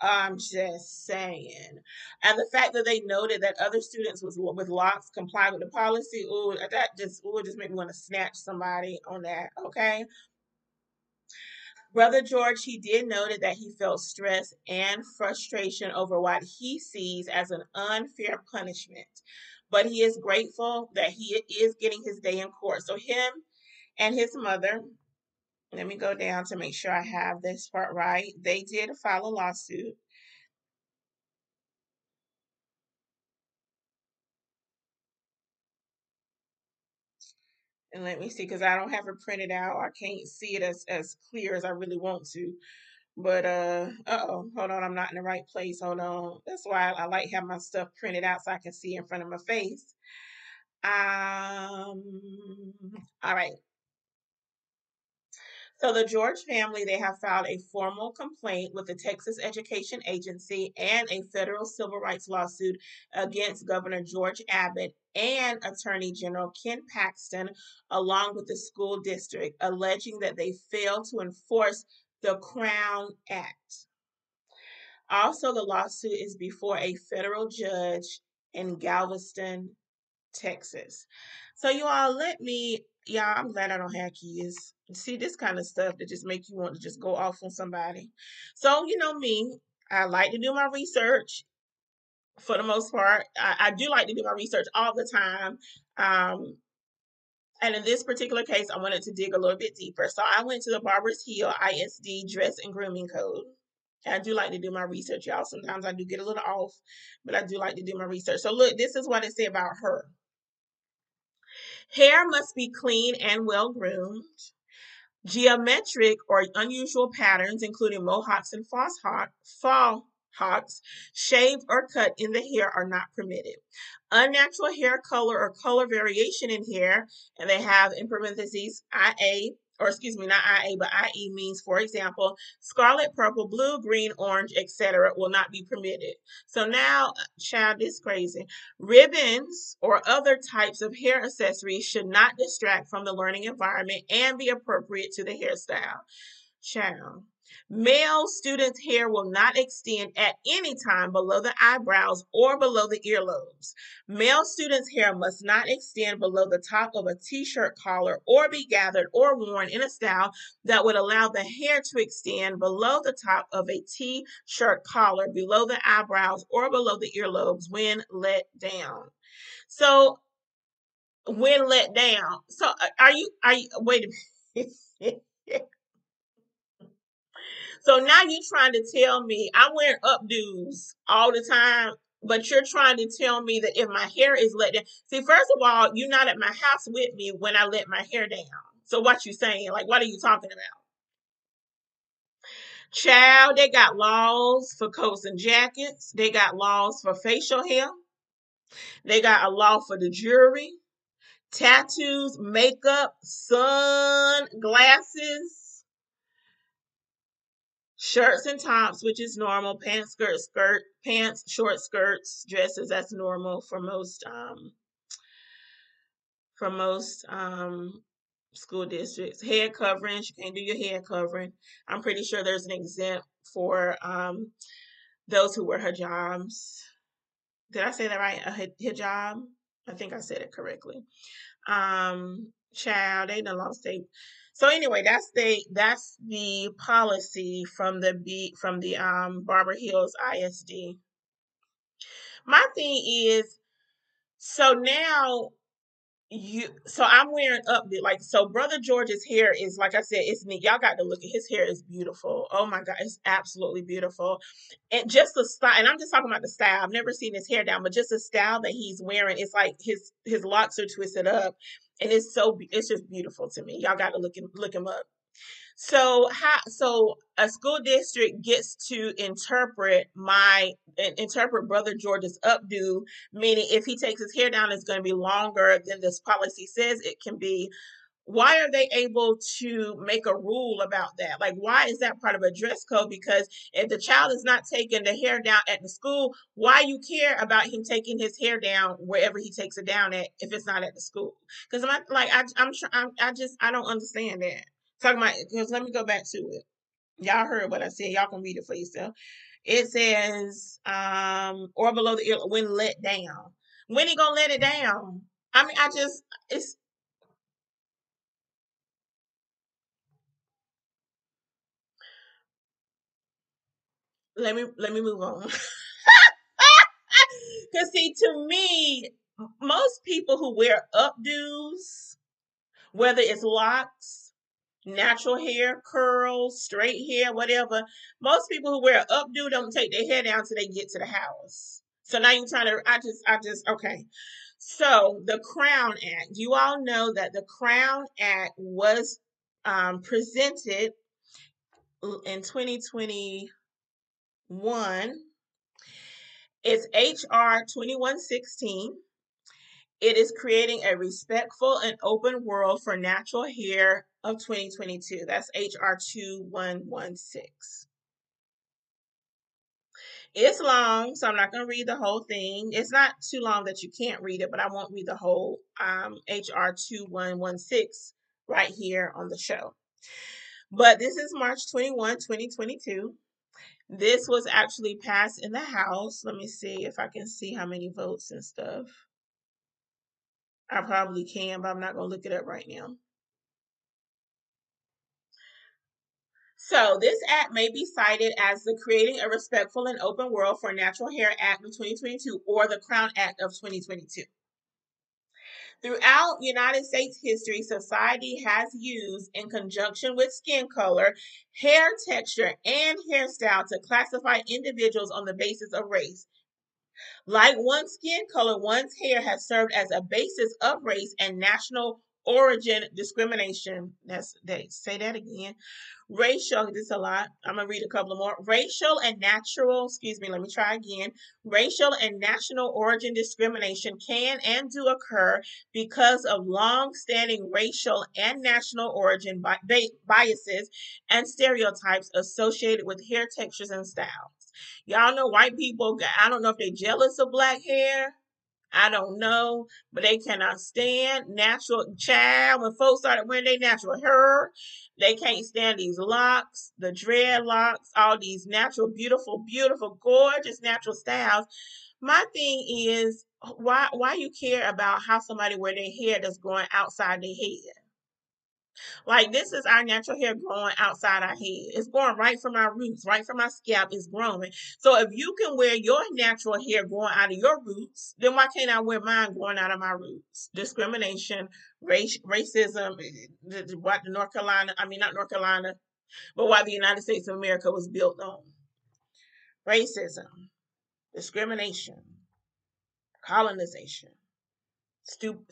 I'm just saying. And the fact that they noted that other students with, with locks comply with the policy, ooh, that just ooh, just made me want to snatch somebody on that, okay? Brother George, he did note that he felt stress and frustration over what he sees as an unfair punishment, but he is grateful that he is getting his day in court. So, him and his mother, let me go down to make sure I have this part right. They did file a lawsuit. And let me see, because I don't have it printed out. I can't see it as, as clear as I really want to. But uh oh, hold on, I'm not in the right place. Hold on. That's why I, like have my stuff printed out so I can see in front of my face. Um all right. So the George family, they have filed a formal complaint with the Texas Education Agency and a federal civil rights lawsuit against Governor George Abbott and Attorney General Ken Paxton, along with the school district, alleging that they failed to enforce the Crown Act. Also, the lawsuit is before a federal judge in Galveston, Texas. So, you all, let me, y'all, I'm glad I don't have kids See this kind of stuff that just make you want to just go off on somebody. So, you know me, I like to do my research for the most part. I, I do like to do my research all the time. Um, and in this particular case, I wanted to dig a little bit deeper. So I went to the Barbers Hill ISD Dress and Grooming Code. I do like to do my research, y'all. Sometimes I do get a little off, but I do like to do my research. So look, this is what it said about her. Hair must be clean and well groomed. Geometric or unusual patterns, including mohawks and false hawk, fall hawks, shaved or cut in the hair are not permitted. Unnatural hair color or color variation in hair, and they have in parentheses IA or excuse me, not IA, but IE means, for example, scarlet, purple, blue, green, orange, etc., will not be permitted. So now, uh, child is crazy. Ribbons or other types of hair accessories should not distract from the learning environment and be appropriate to the hairstyle. Child. Male students' hair will not extend at any time below the eyebrows or below the earlobes. Male students' hair must not extend below the top of a t shirt collar or be gathered or worn in a style that would allow the hair to extend below the top of a t shirt collar, below the eyebrows, or below the earlobes when let down. So, when let down. So, uh, are you, are you, wait a minute. So now you're trying to tell me I'm wearing updos all the time, but you're trying to tell me that if my hair is let down. See, first of all, you're not at my house with me when I let my hair down. So what you saying? Like, what are you talking about? Child, they got laws for coats and jackets. They got laws for facial hair. They got a law for the jewelry, tattoos, makeup, sunglasses shirts and tops, which is normal, pants, skirt, skirt, pants, short skirts, dresses, that's normal for most um for most um school districts. Head coverings, you can't do your head covering. I'm pretty sure there's an exempt for um those who wear hijabs. Did I say that right? A hijab? I think I said it correctly. Um, child, they done lost they so anyway, that's the that's the policy from the B from the um Barber Hills ISD. My thing is, so now you so I'm wearing up the like so brother George's hair is like I said it's neat. Y'all got to look at his hair is beautiful. Oh my god it's absolutely beautiful. And just the style and I'm just talking about the style. I've never seen his hair down but just the style that he's wearing it's like his his locks are twisted up and it's so it's just beautiful to me y'all got to look him look him up so how so a school district gets to interpret my interpret brother George's updo, meaning if he takes his hair down, it's going to be longer than this policy says it can be. Why are they able to make a rule about that? Like, why is that part of a dress code? Because if the child is not taking the hair down at the school, why you care about him taking his hair down wherever he takes it down at if it's not at the school? Because I'm like, I, I'm, I'm, I just, I don't understand that. Talking about because let me go back to it. Y'all heard what I said. Y'all can read it for yourself. It says, um, or below the ear when let down. When he gonna let it down? I mean, I just it's let me let me move on. Cause see, to me, most people who wear updos, whether it's locks natural hair, curls, straight hair, whatever. Most people who wear updo don't take their hair down till they get to the house. So now you're trying to, I just, I just, okay. So the Crown Act, you all know that the Crown Act was um, presented in 2021. It's HR 2116. It is creating a respectful and open world for natural hair of 2022. That's HR 2116. It's long, so I'm not going to read the whole thing. It's not too long that you can't read it, but I won't read the whole um, HR 2116 right here on the show. But this is March 21, 2022. This was actually passed in the House. Let me see if I can see how many votes and stuff. I probably can, but I'm not going to look it up right now. So this act may be cited as the Creating a Respectful and Open World for Natural Hair Act of 2022 or the Crown Act of 2022. Throughout United States history, society has used, in conjunction with skin color, hair texture, and hairstyle to classify individuals on the basis of race. Like one's skin color, one's hair has served as a basis of race and national origin discrimination. That's they say that again. Racial, this is a lot. I'm gonna read a couple more. Racial and natural, excuse me, let me try again. Racial and national origin discrimination can and do occur because of long-standing racial and national origin bi- biases and stereotypes associated with hair textures and styles. Y'all know white people, I don't know if they're jealous of black hair I don't know, but they cannot stand natural child. When folks started wearing their natural hair, they can't stand these locks, the dreadlocks, all these natural, beautiful, beautiful, gorgeous natural styles. My thing is, why why you care about how somebody wear their hair that's going outside their head? Like this is our natural hair growing outside our head. It's growing right from our roots, right from our scalp. It's growing. So if you can wear your natural hair growing out of your roots, then why can't I wear mine growing out of my roots? Discrimination, race, racism. Eh, what North Carolina, I mean not North Carolina, but why the United States of America was built on. Racism, discrimination, colonization Stup-.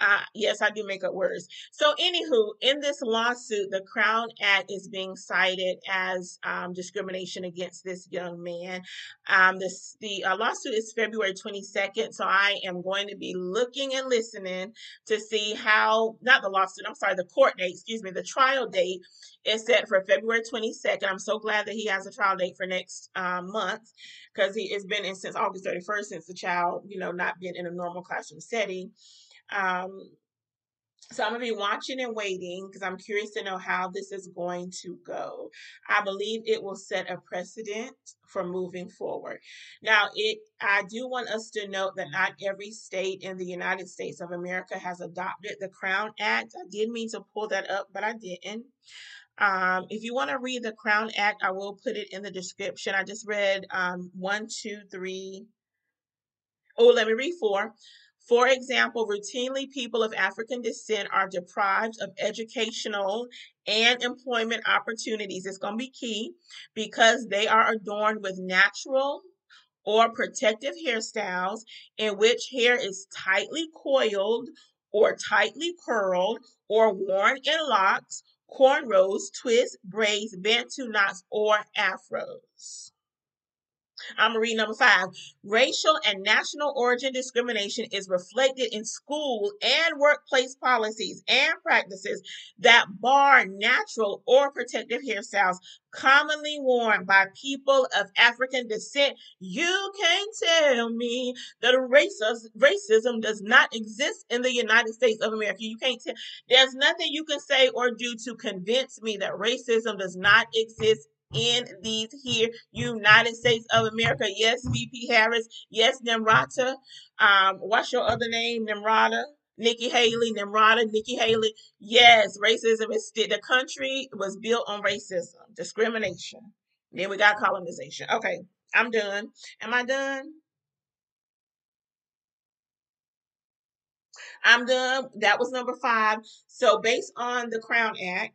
Uh, yes, I do make up words. So, anywho, in this lawsuit, the Crown Act is being cited as um, discrimination against this young man. Um, this the uh, lawsuit is February 22nd, so I am going to be looking and listening to see how not the lawsuit. I'm sorry, the court date. Excuse me, the trial date is set for February 22nd. I'm so glad that he has a trial date for next um, month because he has been in since August 31st since the child, you know, not been in a normal classroom setting. Um, so I'm to be watching and waiting because I'm curious to know how this is going to go. I believe it will set a precedent for moving forward. Now, it I do want us to note that not every state in the United States of America has adopted the Crown Act. I did mean to pull that up, but I didn't. Um, if you want to read the Crown Act, I will put it in the description. I just read um, one, two, three. Oh, let me read four. For example, routinely people of African descent are deprived of educational and employment opportunities. It's going to be key because they are adorned with natural or protective hairstyles in which hair is tightly coiled or tightly curled or worn in locks cornrows, twists, braids, bantu knots, or afros. I'm gonna read number five. Racial and national origin discrimination is reflected in school and workplace policies and practices that bar natural or protective hairstyles commonly worn by people of African descent. You can't tell me that racism does not exist in the United States of America. You can't tell. There's nothing you can say or do to convince me that racism does not exist in these here United States of America. Yes, VP Harris. Yes, Nimrata. Um, what's your other name? Nimrata. Nikki Haley, Nimrata, Nikki Haley. Yes, racism is the country was built on racism, discrimination. Then we got colonization. Okay, I'm done. Am I done? I'm done. That was number five. So, based on the Crown Act,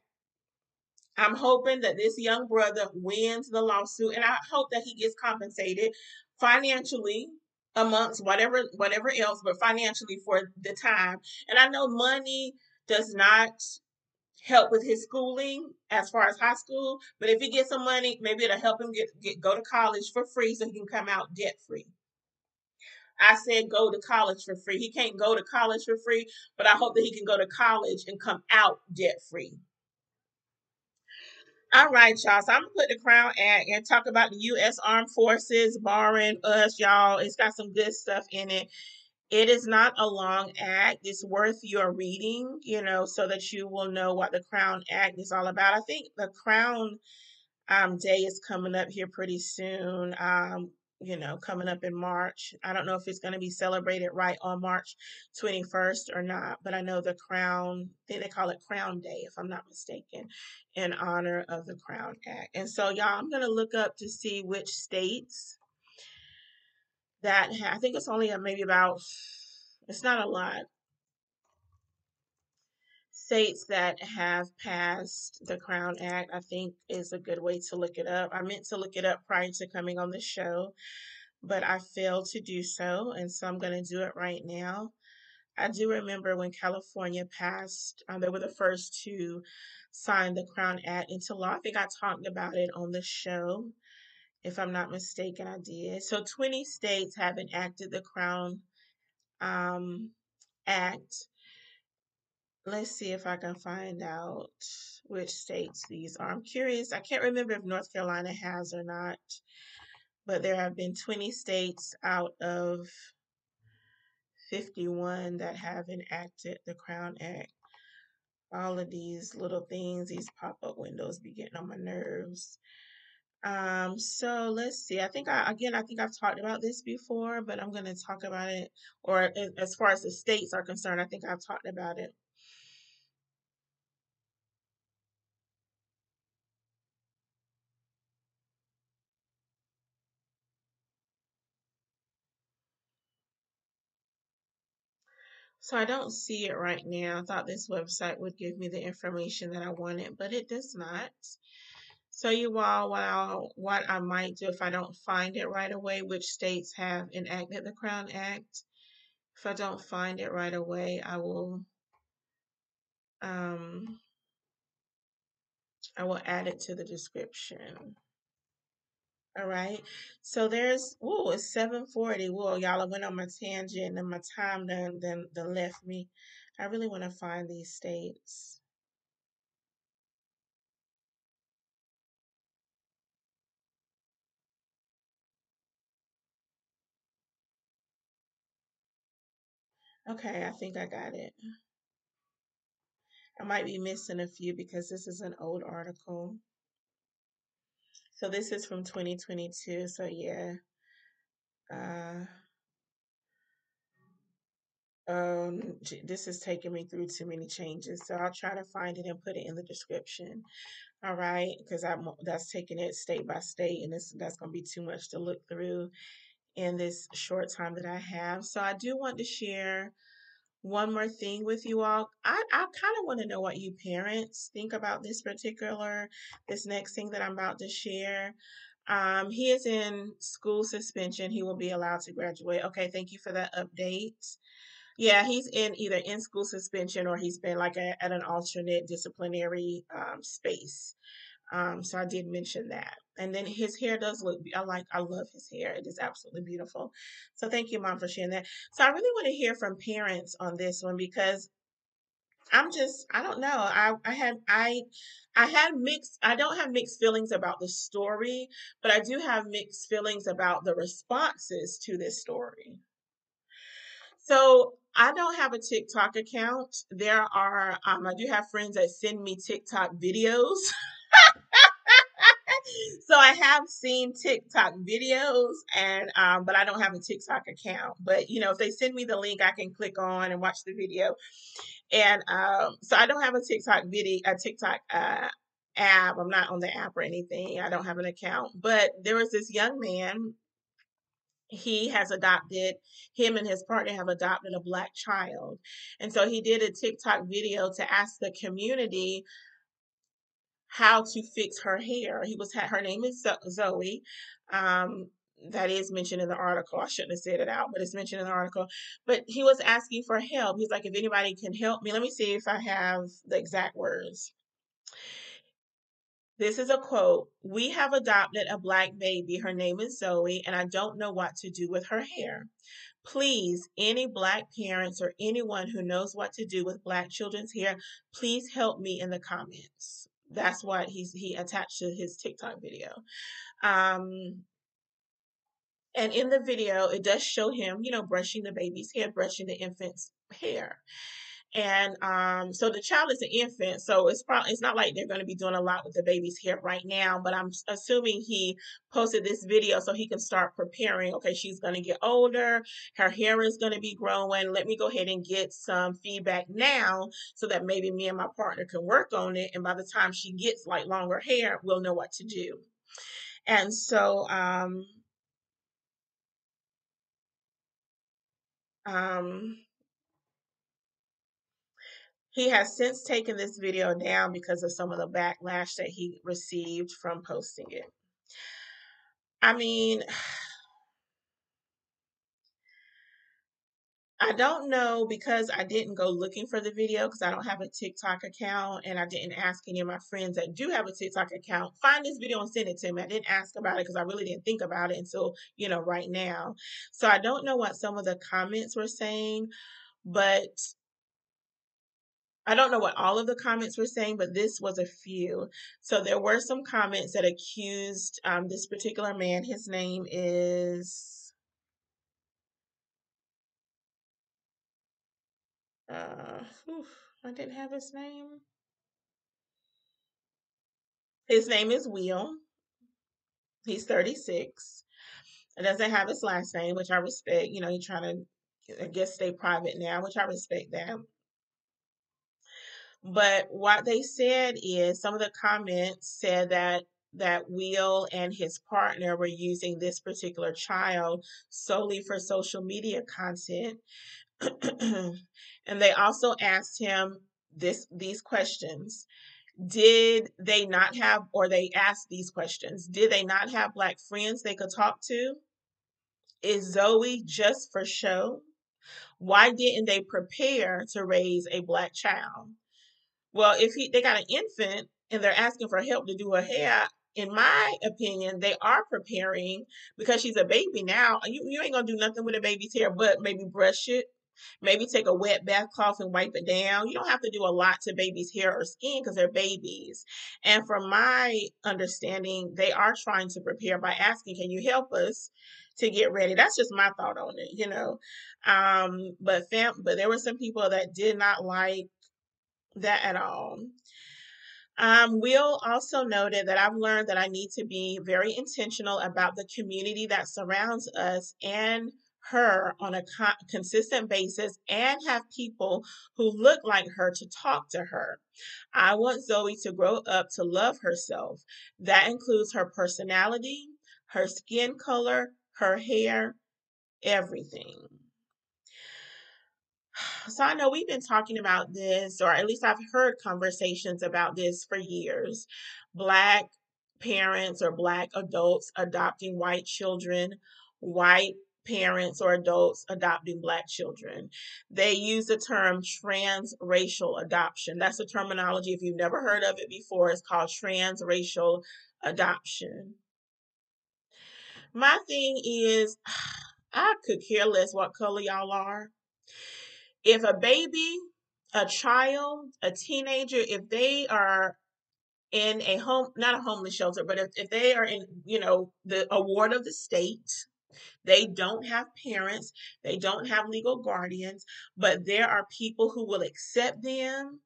I'm hoping that this young brother wins the lawsuit and I hope that he gets compensated financially amongst whatever whatever else but financially for the time. And I know money does not help with his schooling as far as high school, but if he gets some money, maybe it'll help him get, get go to college for free so he can come out debt free. I said go to college for free. He can't go to college for free, but I hope that he can go to college and come out debt free. All right, y'all. So I'm gonna put the Crown Act and talk about the U.S. Armed Forces barring us, y'all. It's got some good stuff in it. It is not a long act. It's worth your reading, you know, so that you will know what the Crown Act is all about. I think the Crown um, Day is coming up here pretty soon. Um, you know, coming up in March. I don't know if it's going to be celebrated right on March 21st or not, but I know the Crown, I think they call it Crown Day, if I'm not mistaken, in honor of the Crown Act. And so, y'all, I'm going to look up to see which states that ha- I think it's only maybe about, it's not a lot, states that have passed the Crown Act, I think is a good way to look it up. I meant to look it up prior to coming on the show, but I failed to do so, and so I'm going to do it right now. I do remember when California passed, um, they were the first to sign the Crown Act into law. I think I talked about it on the show. If I'm not mistaken, I did. So 20 states have enacted the Crown um, Act let's see if I can find out which states these are. I'm curious. I can't remember if North Carolina has or not, but there have been 20 states out of 51 that have enacted the Crown Act. All of these little things, these pop up windows be getting on my nerves. Um, so let's see. I think I, again, I think I've talked about this before, but I'm going to talk about it, or as far as the states are concerned, I think I've talked about it. So I don't see it right now. I thought this website would give me the information that I wanted, but it does not. So you all, what I what I might do if I don't find it right away, which states have enacted the Crown Act. If I don't find it right away, I will um I will add it to the description. All right. So there's oh, it's 740. Whoa, y'all I went on my tangent and my time done then done left me. I really want to find these states. Okay, I think I got it. I might be missing a few because this is an old article. So this is from 2022. So yeah. Uh, um, this is taking me through too many changes. So I'll try to find it and put it in the description. All right, because I'm that's taking it state by state, and this that's going to be too much to look through in this short time that I have. So I do want to share one more thing with you all. I, I kind of want to know what you parents think about this particular, this next thing that I'm about to share. Um, he is in school suspension. He will be allowed to graduate. Okay, thank you for that update. Yeah, he's in either in school suspension or he's been like a, at an alternate disciplinary um, space. Um, so I did mention that. And then his hair does look, I like, I love his hair. It is absolutely beautiful. So thank you, mom, for sharing that. So I really want to hear from parents on this one because I'm just, I don't know. I, I have, I, I had mixed, I don't have mixed feelings about the story, but I do have mixed feelings about the responses to this story. So I don't have a TikTok account. There are, um, I do have friends that send me TikTok videos. so I have seen TikTok videos and um, but I don't have a TikTok account. But you know, if they send me the link, I can click on and watch the video. And um, so I don't have a TikTok video, a TikTok uh, app. I'm not on the app or anything. I don't have an account. But there was this young man. He has adopted, him and his partner have adopted a black child. And so he did a TikTok video to ask the community how to fix her hair. He was her name is Zoe. Um, that is mentioned in the article. I shouldn't have said it out, but it's mentioned in the article. But he was asking for help. He's like, if anybody can help me, let me see if I have the exact words. This is a quote. We have adopted a black baby. Her name is Zoe, and I don't know what to do with her hair. Please, any black parents or anyone who knows what to do with black children's hair, please help me in the comments that's what he's he attached to his TikTok video. Um, and in the video, it does show him, you know, brushing the baby's hair, brushing the infant's hair. And um, so the child is an infant, so it's probably it's not like they're going to be doing a lot with the baby's hair right now. But I'm assuming he posted this video so he can start preparing. Okay, she's going to get older, her hair is going to be growing. Let me go ahead and get some feedback now, so that maybe me and my partner can work on it. And by the time she gets like longer hair, we'll know what to do. And so um, um, He has since taken this video down because of some of the backlash that he received from posting it. I mean, I don't know because I didn't go looking for the video because I don't have a TikTok account and I didn't ask any of my friends that do have a TikTok account. Find this video and send it to me. I didn't ask about it because I really didn't think about it until, you know, right now. So I don't know what some of the comments were saying, but I don't know what all of the comments were saying, but this was a few. So there were some comments that accused um, this particular man. His name is. Uh, whew, I didn't have his name. His name is Will. He's 36. It doesn't have his last name, which I respect. You know, he's trying to, I guess, stay private now, which I respect that. But what they said is some of the comments said that that Will and his partner were using this particular child solely for social media content. and they also asked him this these questions. Did they not have or they asked these questions? Did they not have black friends they could talk to? Is Zoe just for show? Why didn't they prepare to raise a black child? Well, if he they got an infant and they're asking for help to do her hair, in my opinion, they are preparing because she's a baby now. You, you ain't gonna do nothing with a baby's hair but maybe brush it, maybe take a wet bath cloth and wipe it down. You don't have to do a lot to baby's hair or skin because they're babies. And from my understanding, they are trying to prepare by asking, Can you help us? to get ready. That's just my thought on it, you know. Um, but fam, but there were some people that did not like that at all. Um, Will also noted that I've learned that I need to be very intentional about the community that surrounds us and her on a co- consistent basis and have people who look like her to talk to her. I want Zoe to grow up to love herself. That includes her personality, her skin color, her hair, everything. So I know we've been talking about this, or at least I've heard conversations about this for years. Black parents or Black adults adopting white children, white parents or adults adopting Black children. They use the term transracial adoption. That's a terminology, if you've never heard of it before, it's called transracial adoption. My thing is, I could care less what color y'all are if a baby, a child, a teenager, if they are in a home, not a homeless shelter, but if, if they are in, you know, the award of the state, they don't have parents, they don't have legal guardians, but there are people who will accept them,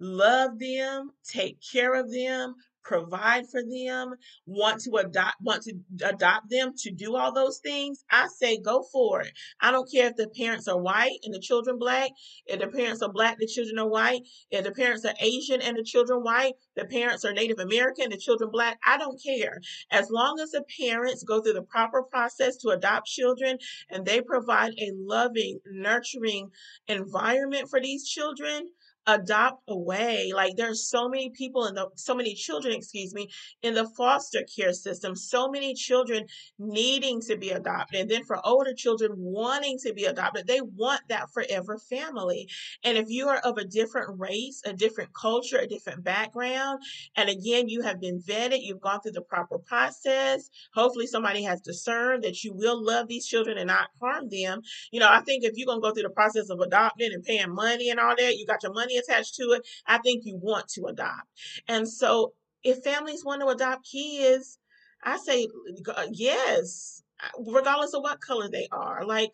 love them, take care of them, provide for them, want to adopt want to adopt them to do all those things, I say go for it. I don't care if the parents are white and the children black, if the parents are black, the children are white, if the parents are Asian and the children white, the parents are Native American, the children black, I don't care. As long as the parents go through the proper process to adopt children and they provide a loving, nurturing environment for these children, adopt away. Like there's so many people in the so many children, excuse me, in the foster care system, so many children needing to be adopted. And then for older children wanting to be adopted, they want that forever family. And if you are of a different race, a different culture, a different background, and again, you have been vetted, you've gone through the proper process. Hopefully somebody has discerned that you will love these children and not harm them. You know, I think if you're gonna go through the process of adopting and paying money and all that, you got your money attached to it, I think you want to adopt. And so if families want to adopt kids, I say uh, yes, regardless of what color they are. Like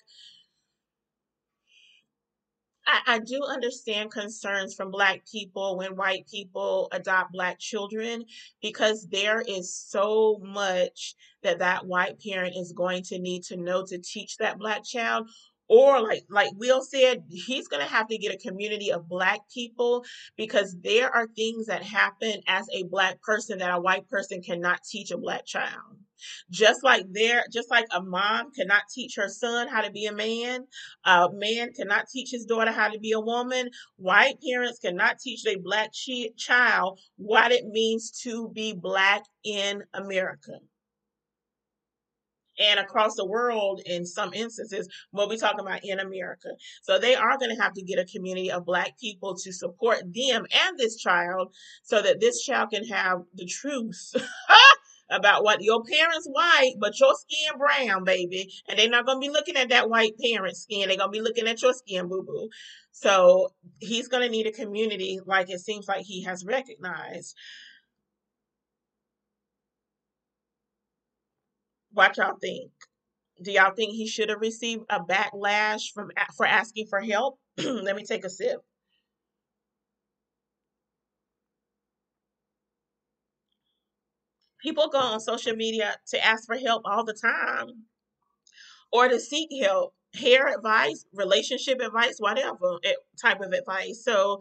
I, I do understand concerns from Black people when white people adopt Black children because there is so much that that white parent is going to need to know to teach that Black child. Or like like Will said, he's gonna have to get a community of Black people because there are things that happen as a Black person that a white person cannot teach a Black child. Just like there, just like a mom cannot teach her son how to be a man, a man cannot teach his daughter how to be a woman. White parents cannot teach their black chi- child what it means to be black in America and across the world in some instances what we're talking about in america. So they are going to have to get a community of black people to support them and this child so that this child can have the truth about what your parents white but your skin brown baby. And they're not going to be looking at that white parent skin. They're going to be looking at your skin boo boo so he's going to need a community like it seems like he has recognized what y'all think Do y'all think he should have received a backlash from for asking for help? Let me take a sip. People go on social media to ask for help all the time or to seek help, hair advice, relationship advice, whatever eh, type of advice. So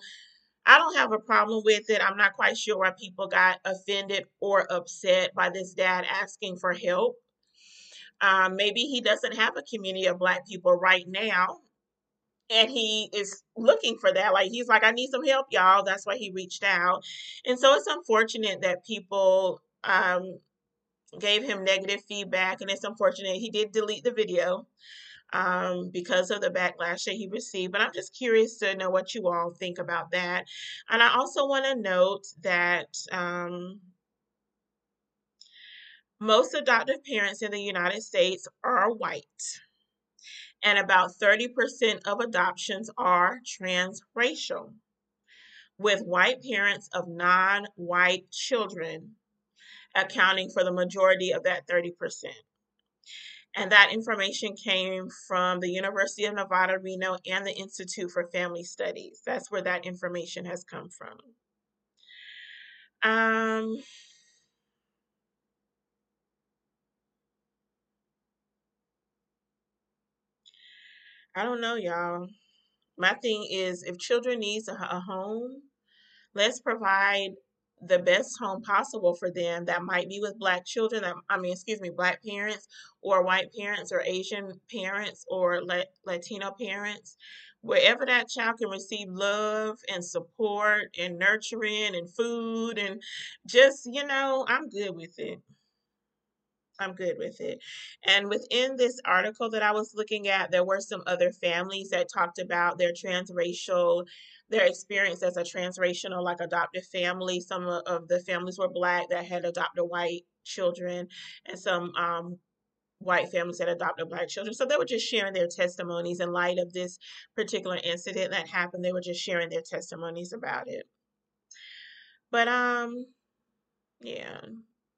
I don't have a problem with it. I'm not quite sure why people got offended or upset by this dad asking for help. Um, maybe he doesn't have a community of black people right now and he is looking for that. Like he's like, I need some help, y'all. That's why he reached out. And so it's unfortunate that people um gave him negative feedback, and it's unfortunate he did delete the video um because of the backlash that he received. But I'm just curious to know what you all think about that. And I also want to note that um most adoptive parents in the United States are white and about 30% of adoptions are transracial, with white parents of non white children accounting for the majority of that 30%. And that information came from the University of Nevada, Reno, and the Institute for Family Studies. That's where that information has come from. Um, I don't know, y'all. My thing is if children needs a, a home, let's provide the best home possible for them that might be with black children that i mean excuse me black parents or white parents or asian parents or La- latino parents wherever that child can receive love and support and nurturing and food and just you know i'm good with it I'm good with it. And within this article that I was looking at, there were some other families that talked about their transracial, their experience as a transracial, like adoptive family. Some of of the families were black that had adopted white children, and some um, white families that adopted black children. So they were just sharing their testimonies in light of this particular incident that happened. They were just sharing their testimonies about it. But um, yeah.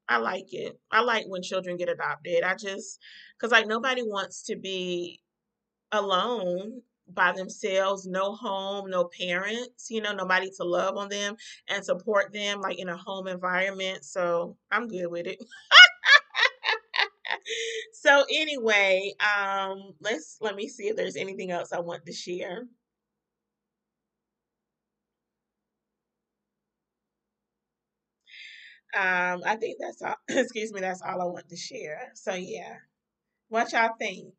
I like it. I like when children get adopted. I just, because like nobody wants to be alone by themselves, no home, no parents, you know, nobody to love on them and support them like in a home environment. So I'm good with it. so anyway, um, let's let me see if there's anything else I want to share. Um, I think that's all. Excuse me, that's all I want to share. So yeah, what y'all think?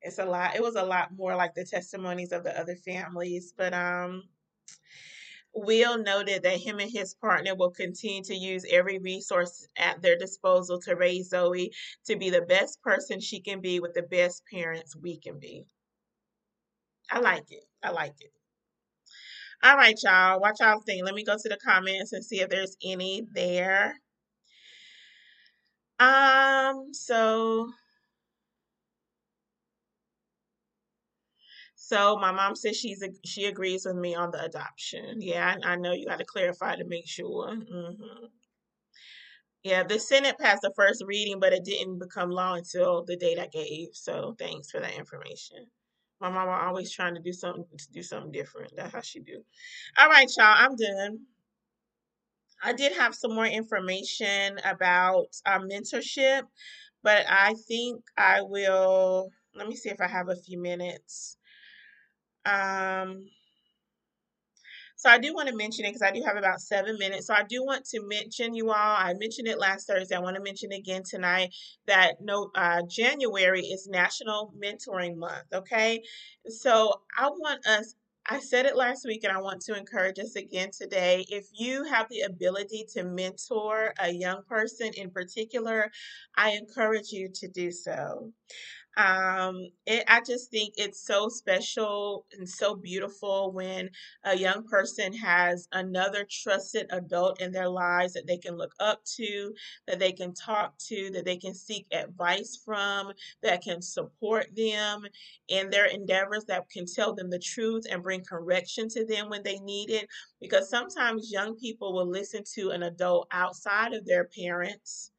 It's a lot. It was a lot more like the testimonies of the other families, but um, Will noted that him and his partner will continue to use every resource at their disposal to raise Zoe to be the best person she can be with the best parents we can be. I like it. I like it. All right, y'all. Watch y'all think. Let me go to the comments and see if there's any there. Um, so so my mom says she's a, she agrees with me on the adoption. Yeah, I, I know you got to clarify to make sure. hmm Yeah, the Senate passed the first reading, but it didn't become law until the date I gave. So thanks for that information. My mama always trying to do something to do something different. That's how she do. All right, y'all. I'm done. I did have some more information about uh, mentorship, but I think I will. Let me see if I have a few minutes. Um, so I do want to mention it because I do have about seven minutes. So I do want to mention you all. I mentioned it last Thursday. I want to mention again tonight that no uh, January is National Mentoring Month. Okay, so I want us. I said it last week, and I want to encourage us again today. If you have the ability to mentor a young person in particular, I encourage you to do so. Um, it, I just think it's so special and so beautiful when a young person has another trusted adult in their lives that they can look up to, that they can talk to, that they can seek advice from, that can support them in their endeavors, that can tell them the truth and bring correction to them when they need it. Because sometimes young people will listen to an adult outside of their parents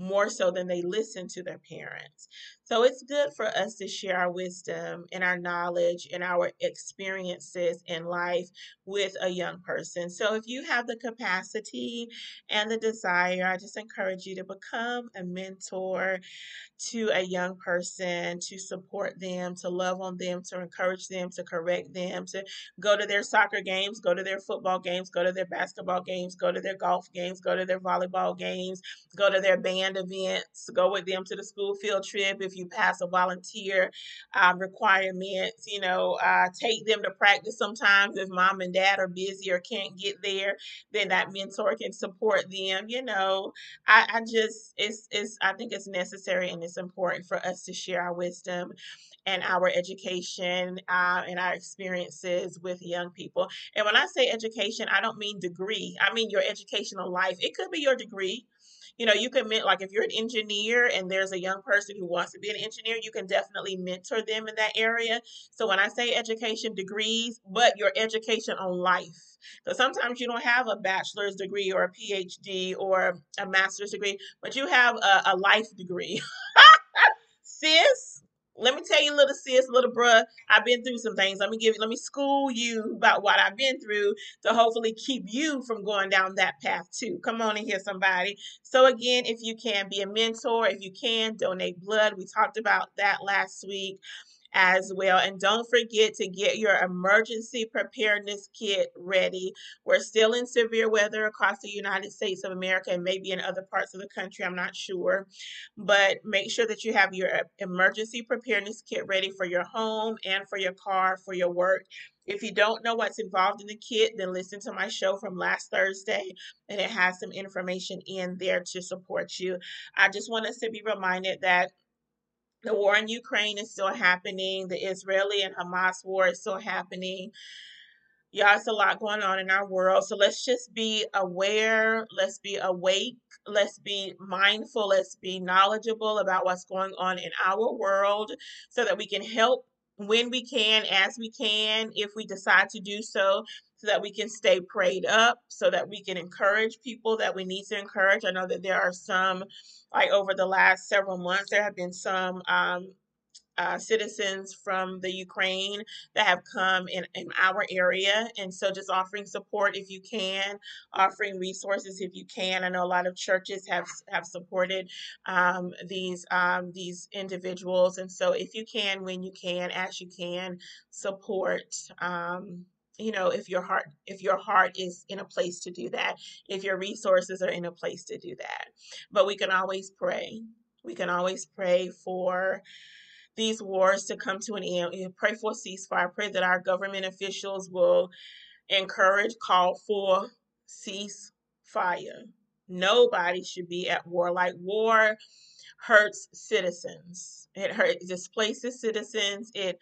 more so than they listen to their parents. So it's good for us to share our wisdom and our knowledge and our experiences in life with a young person. So if you have the capacity and the desire, I just encourage you to become a mentor to a young person, to support them, to love on them, to encourage them, to correct them, to go to their soccer games, go to their football games, go to their basketball games, go to their golf games, go to their volleyball games, go to their band events, go with them to the school field trip if you pass a volunteer um, requirements, you know, uh, take them to practice sometimes if mom and dad are busy or can't get there, then that mentor can support them, you know. I, I just it's it's I think it's necessary and it's important for us to share our wisdom and our education uh, and our experiences with young people. And when I say education, I don't mean degree. I mean your educational life. It could be your degree. You know, you can meet like if you're an engineer and there's a young person who wants to be an engineer, you can definitely mentor them in that area. So when I say education degrees, but your education on life. So sometimes you don't have a bachelor's degree or a PhD or a master's degree, but you have a, a life degree. Sis, let me tell you, little sis, little bruh, I've been through some things. Let me give you, let me school you about what I've been through to hopefully keep you from going down that path too. Come on in here, somebody. So again, if you can be a mentor, if you can donate blood, we talked about that last week as well. And don't forget to get your emergency preparedness kit ready. We're still in severe weather across the United States of America and maybe in other parts of the country. I'm not sure. But make sure that you have your uh, emergency preparedness kit ready for your home and for your car, for your work. If you don't know what's involved in the kit, then listen to my show from last Thursday, and it has some information in there to support you. I just want us to be reminded that the war in Ukraine is still happening. The Israeli and Hamas war is still happening. Yeah, it's a lot going on in our world. So let's just be aware. Let's be awake. Let's be mindful. Let's be knowledgeable about what's going on in our world so that we can help when we can, as we can, if we decide to do so, so that we can stay prayed up, so that we can encourage people that we need to encourage. I know that there are some, like over the last several months, there have been some um, uh, citizens from the Ukraine that have come in, in our area. And so just offering support if you can, offering resources if you can. I know a lot of churches have have supported um, these um, these individuals. And so if you can, when you can, as you can, support. Um, you know if your heart if your heart is in a place to do that if your resources are in a place to do that but we can always pray we can always pray for these wars to come to an end. We pray for ceasefire. Pray that our government officials will encourage, call for ceasefire. Nobody should be at war. Like war hurts citizens. It hurts displaces citizens. It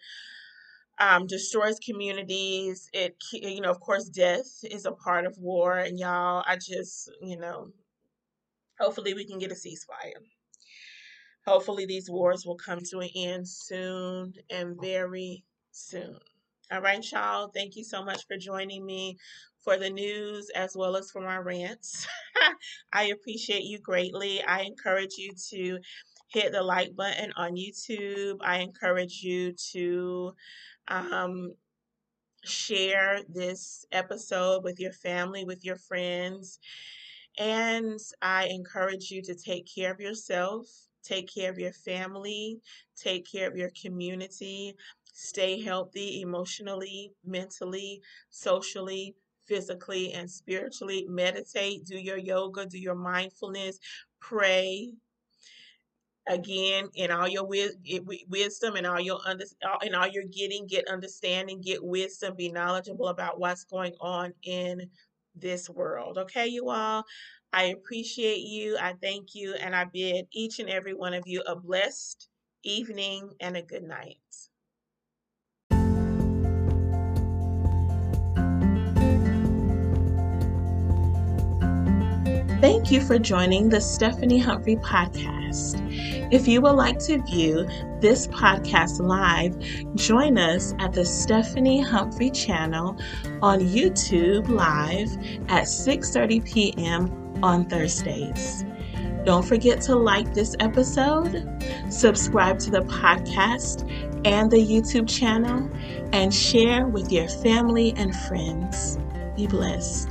um, destroys communities. It, you know, of course, death is a part of war. And y'all, I just, you know, hopefully we can get a ceasefire. Hopefully, these wars will come to an end soon and very soon. All right, y'all. Thank you so much for joining me for the news as well as for my rants. I appreciate you greatly. I encourage you to hit the like button on YouTube. I encourage you to um, share this episode with your family, with your friends. And I encourage you to take care of yourself, take care of your family, take care of your community, stay healthy emotionally, mentally, socially, physically, and spiritually. Meditate, do your yoga, do your mindfulness, pray, again in all your wisdom and all your under in all your getting get understanding get wisdom be knowledgeable about what's going on in this world. Okay you all? I appreciate you. I thank you and i bid each and every one of you a blessed evening and a good night. Thank you for joining the Stephanie Humphrey If you would like to view this podcast live, join us at the Stephanie Humphrey channel on YouTube live at 6:30 p.m. on Thursdays. Don't forget to like this episode, subscribe to the podcast and the YouTube channel, and share with your family and friends. Be blessed.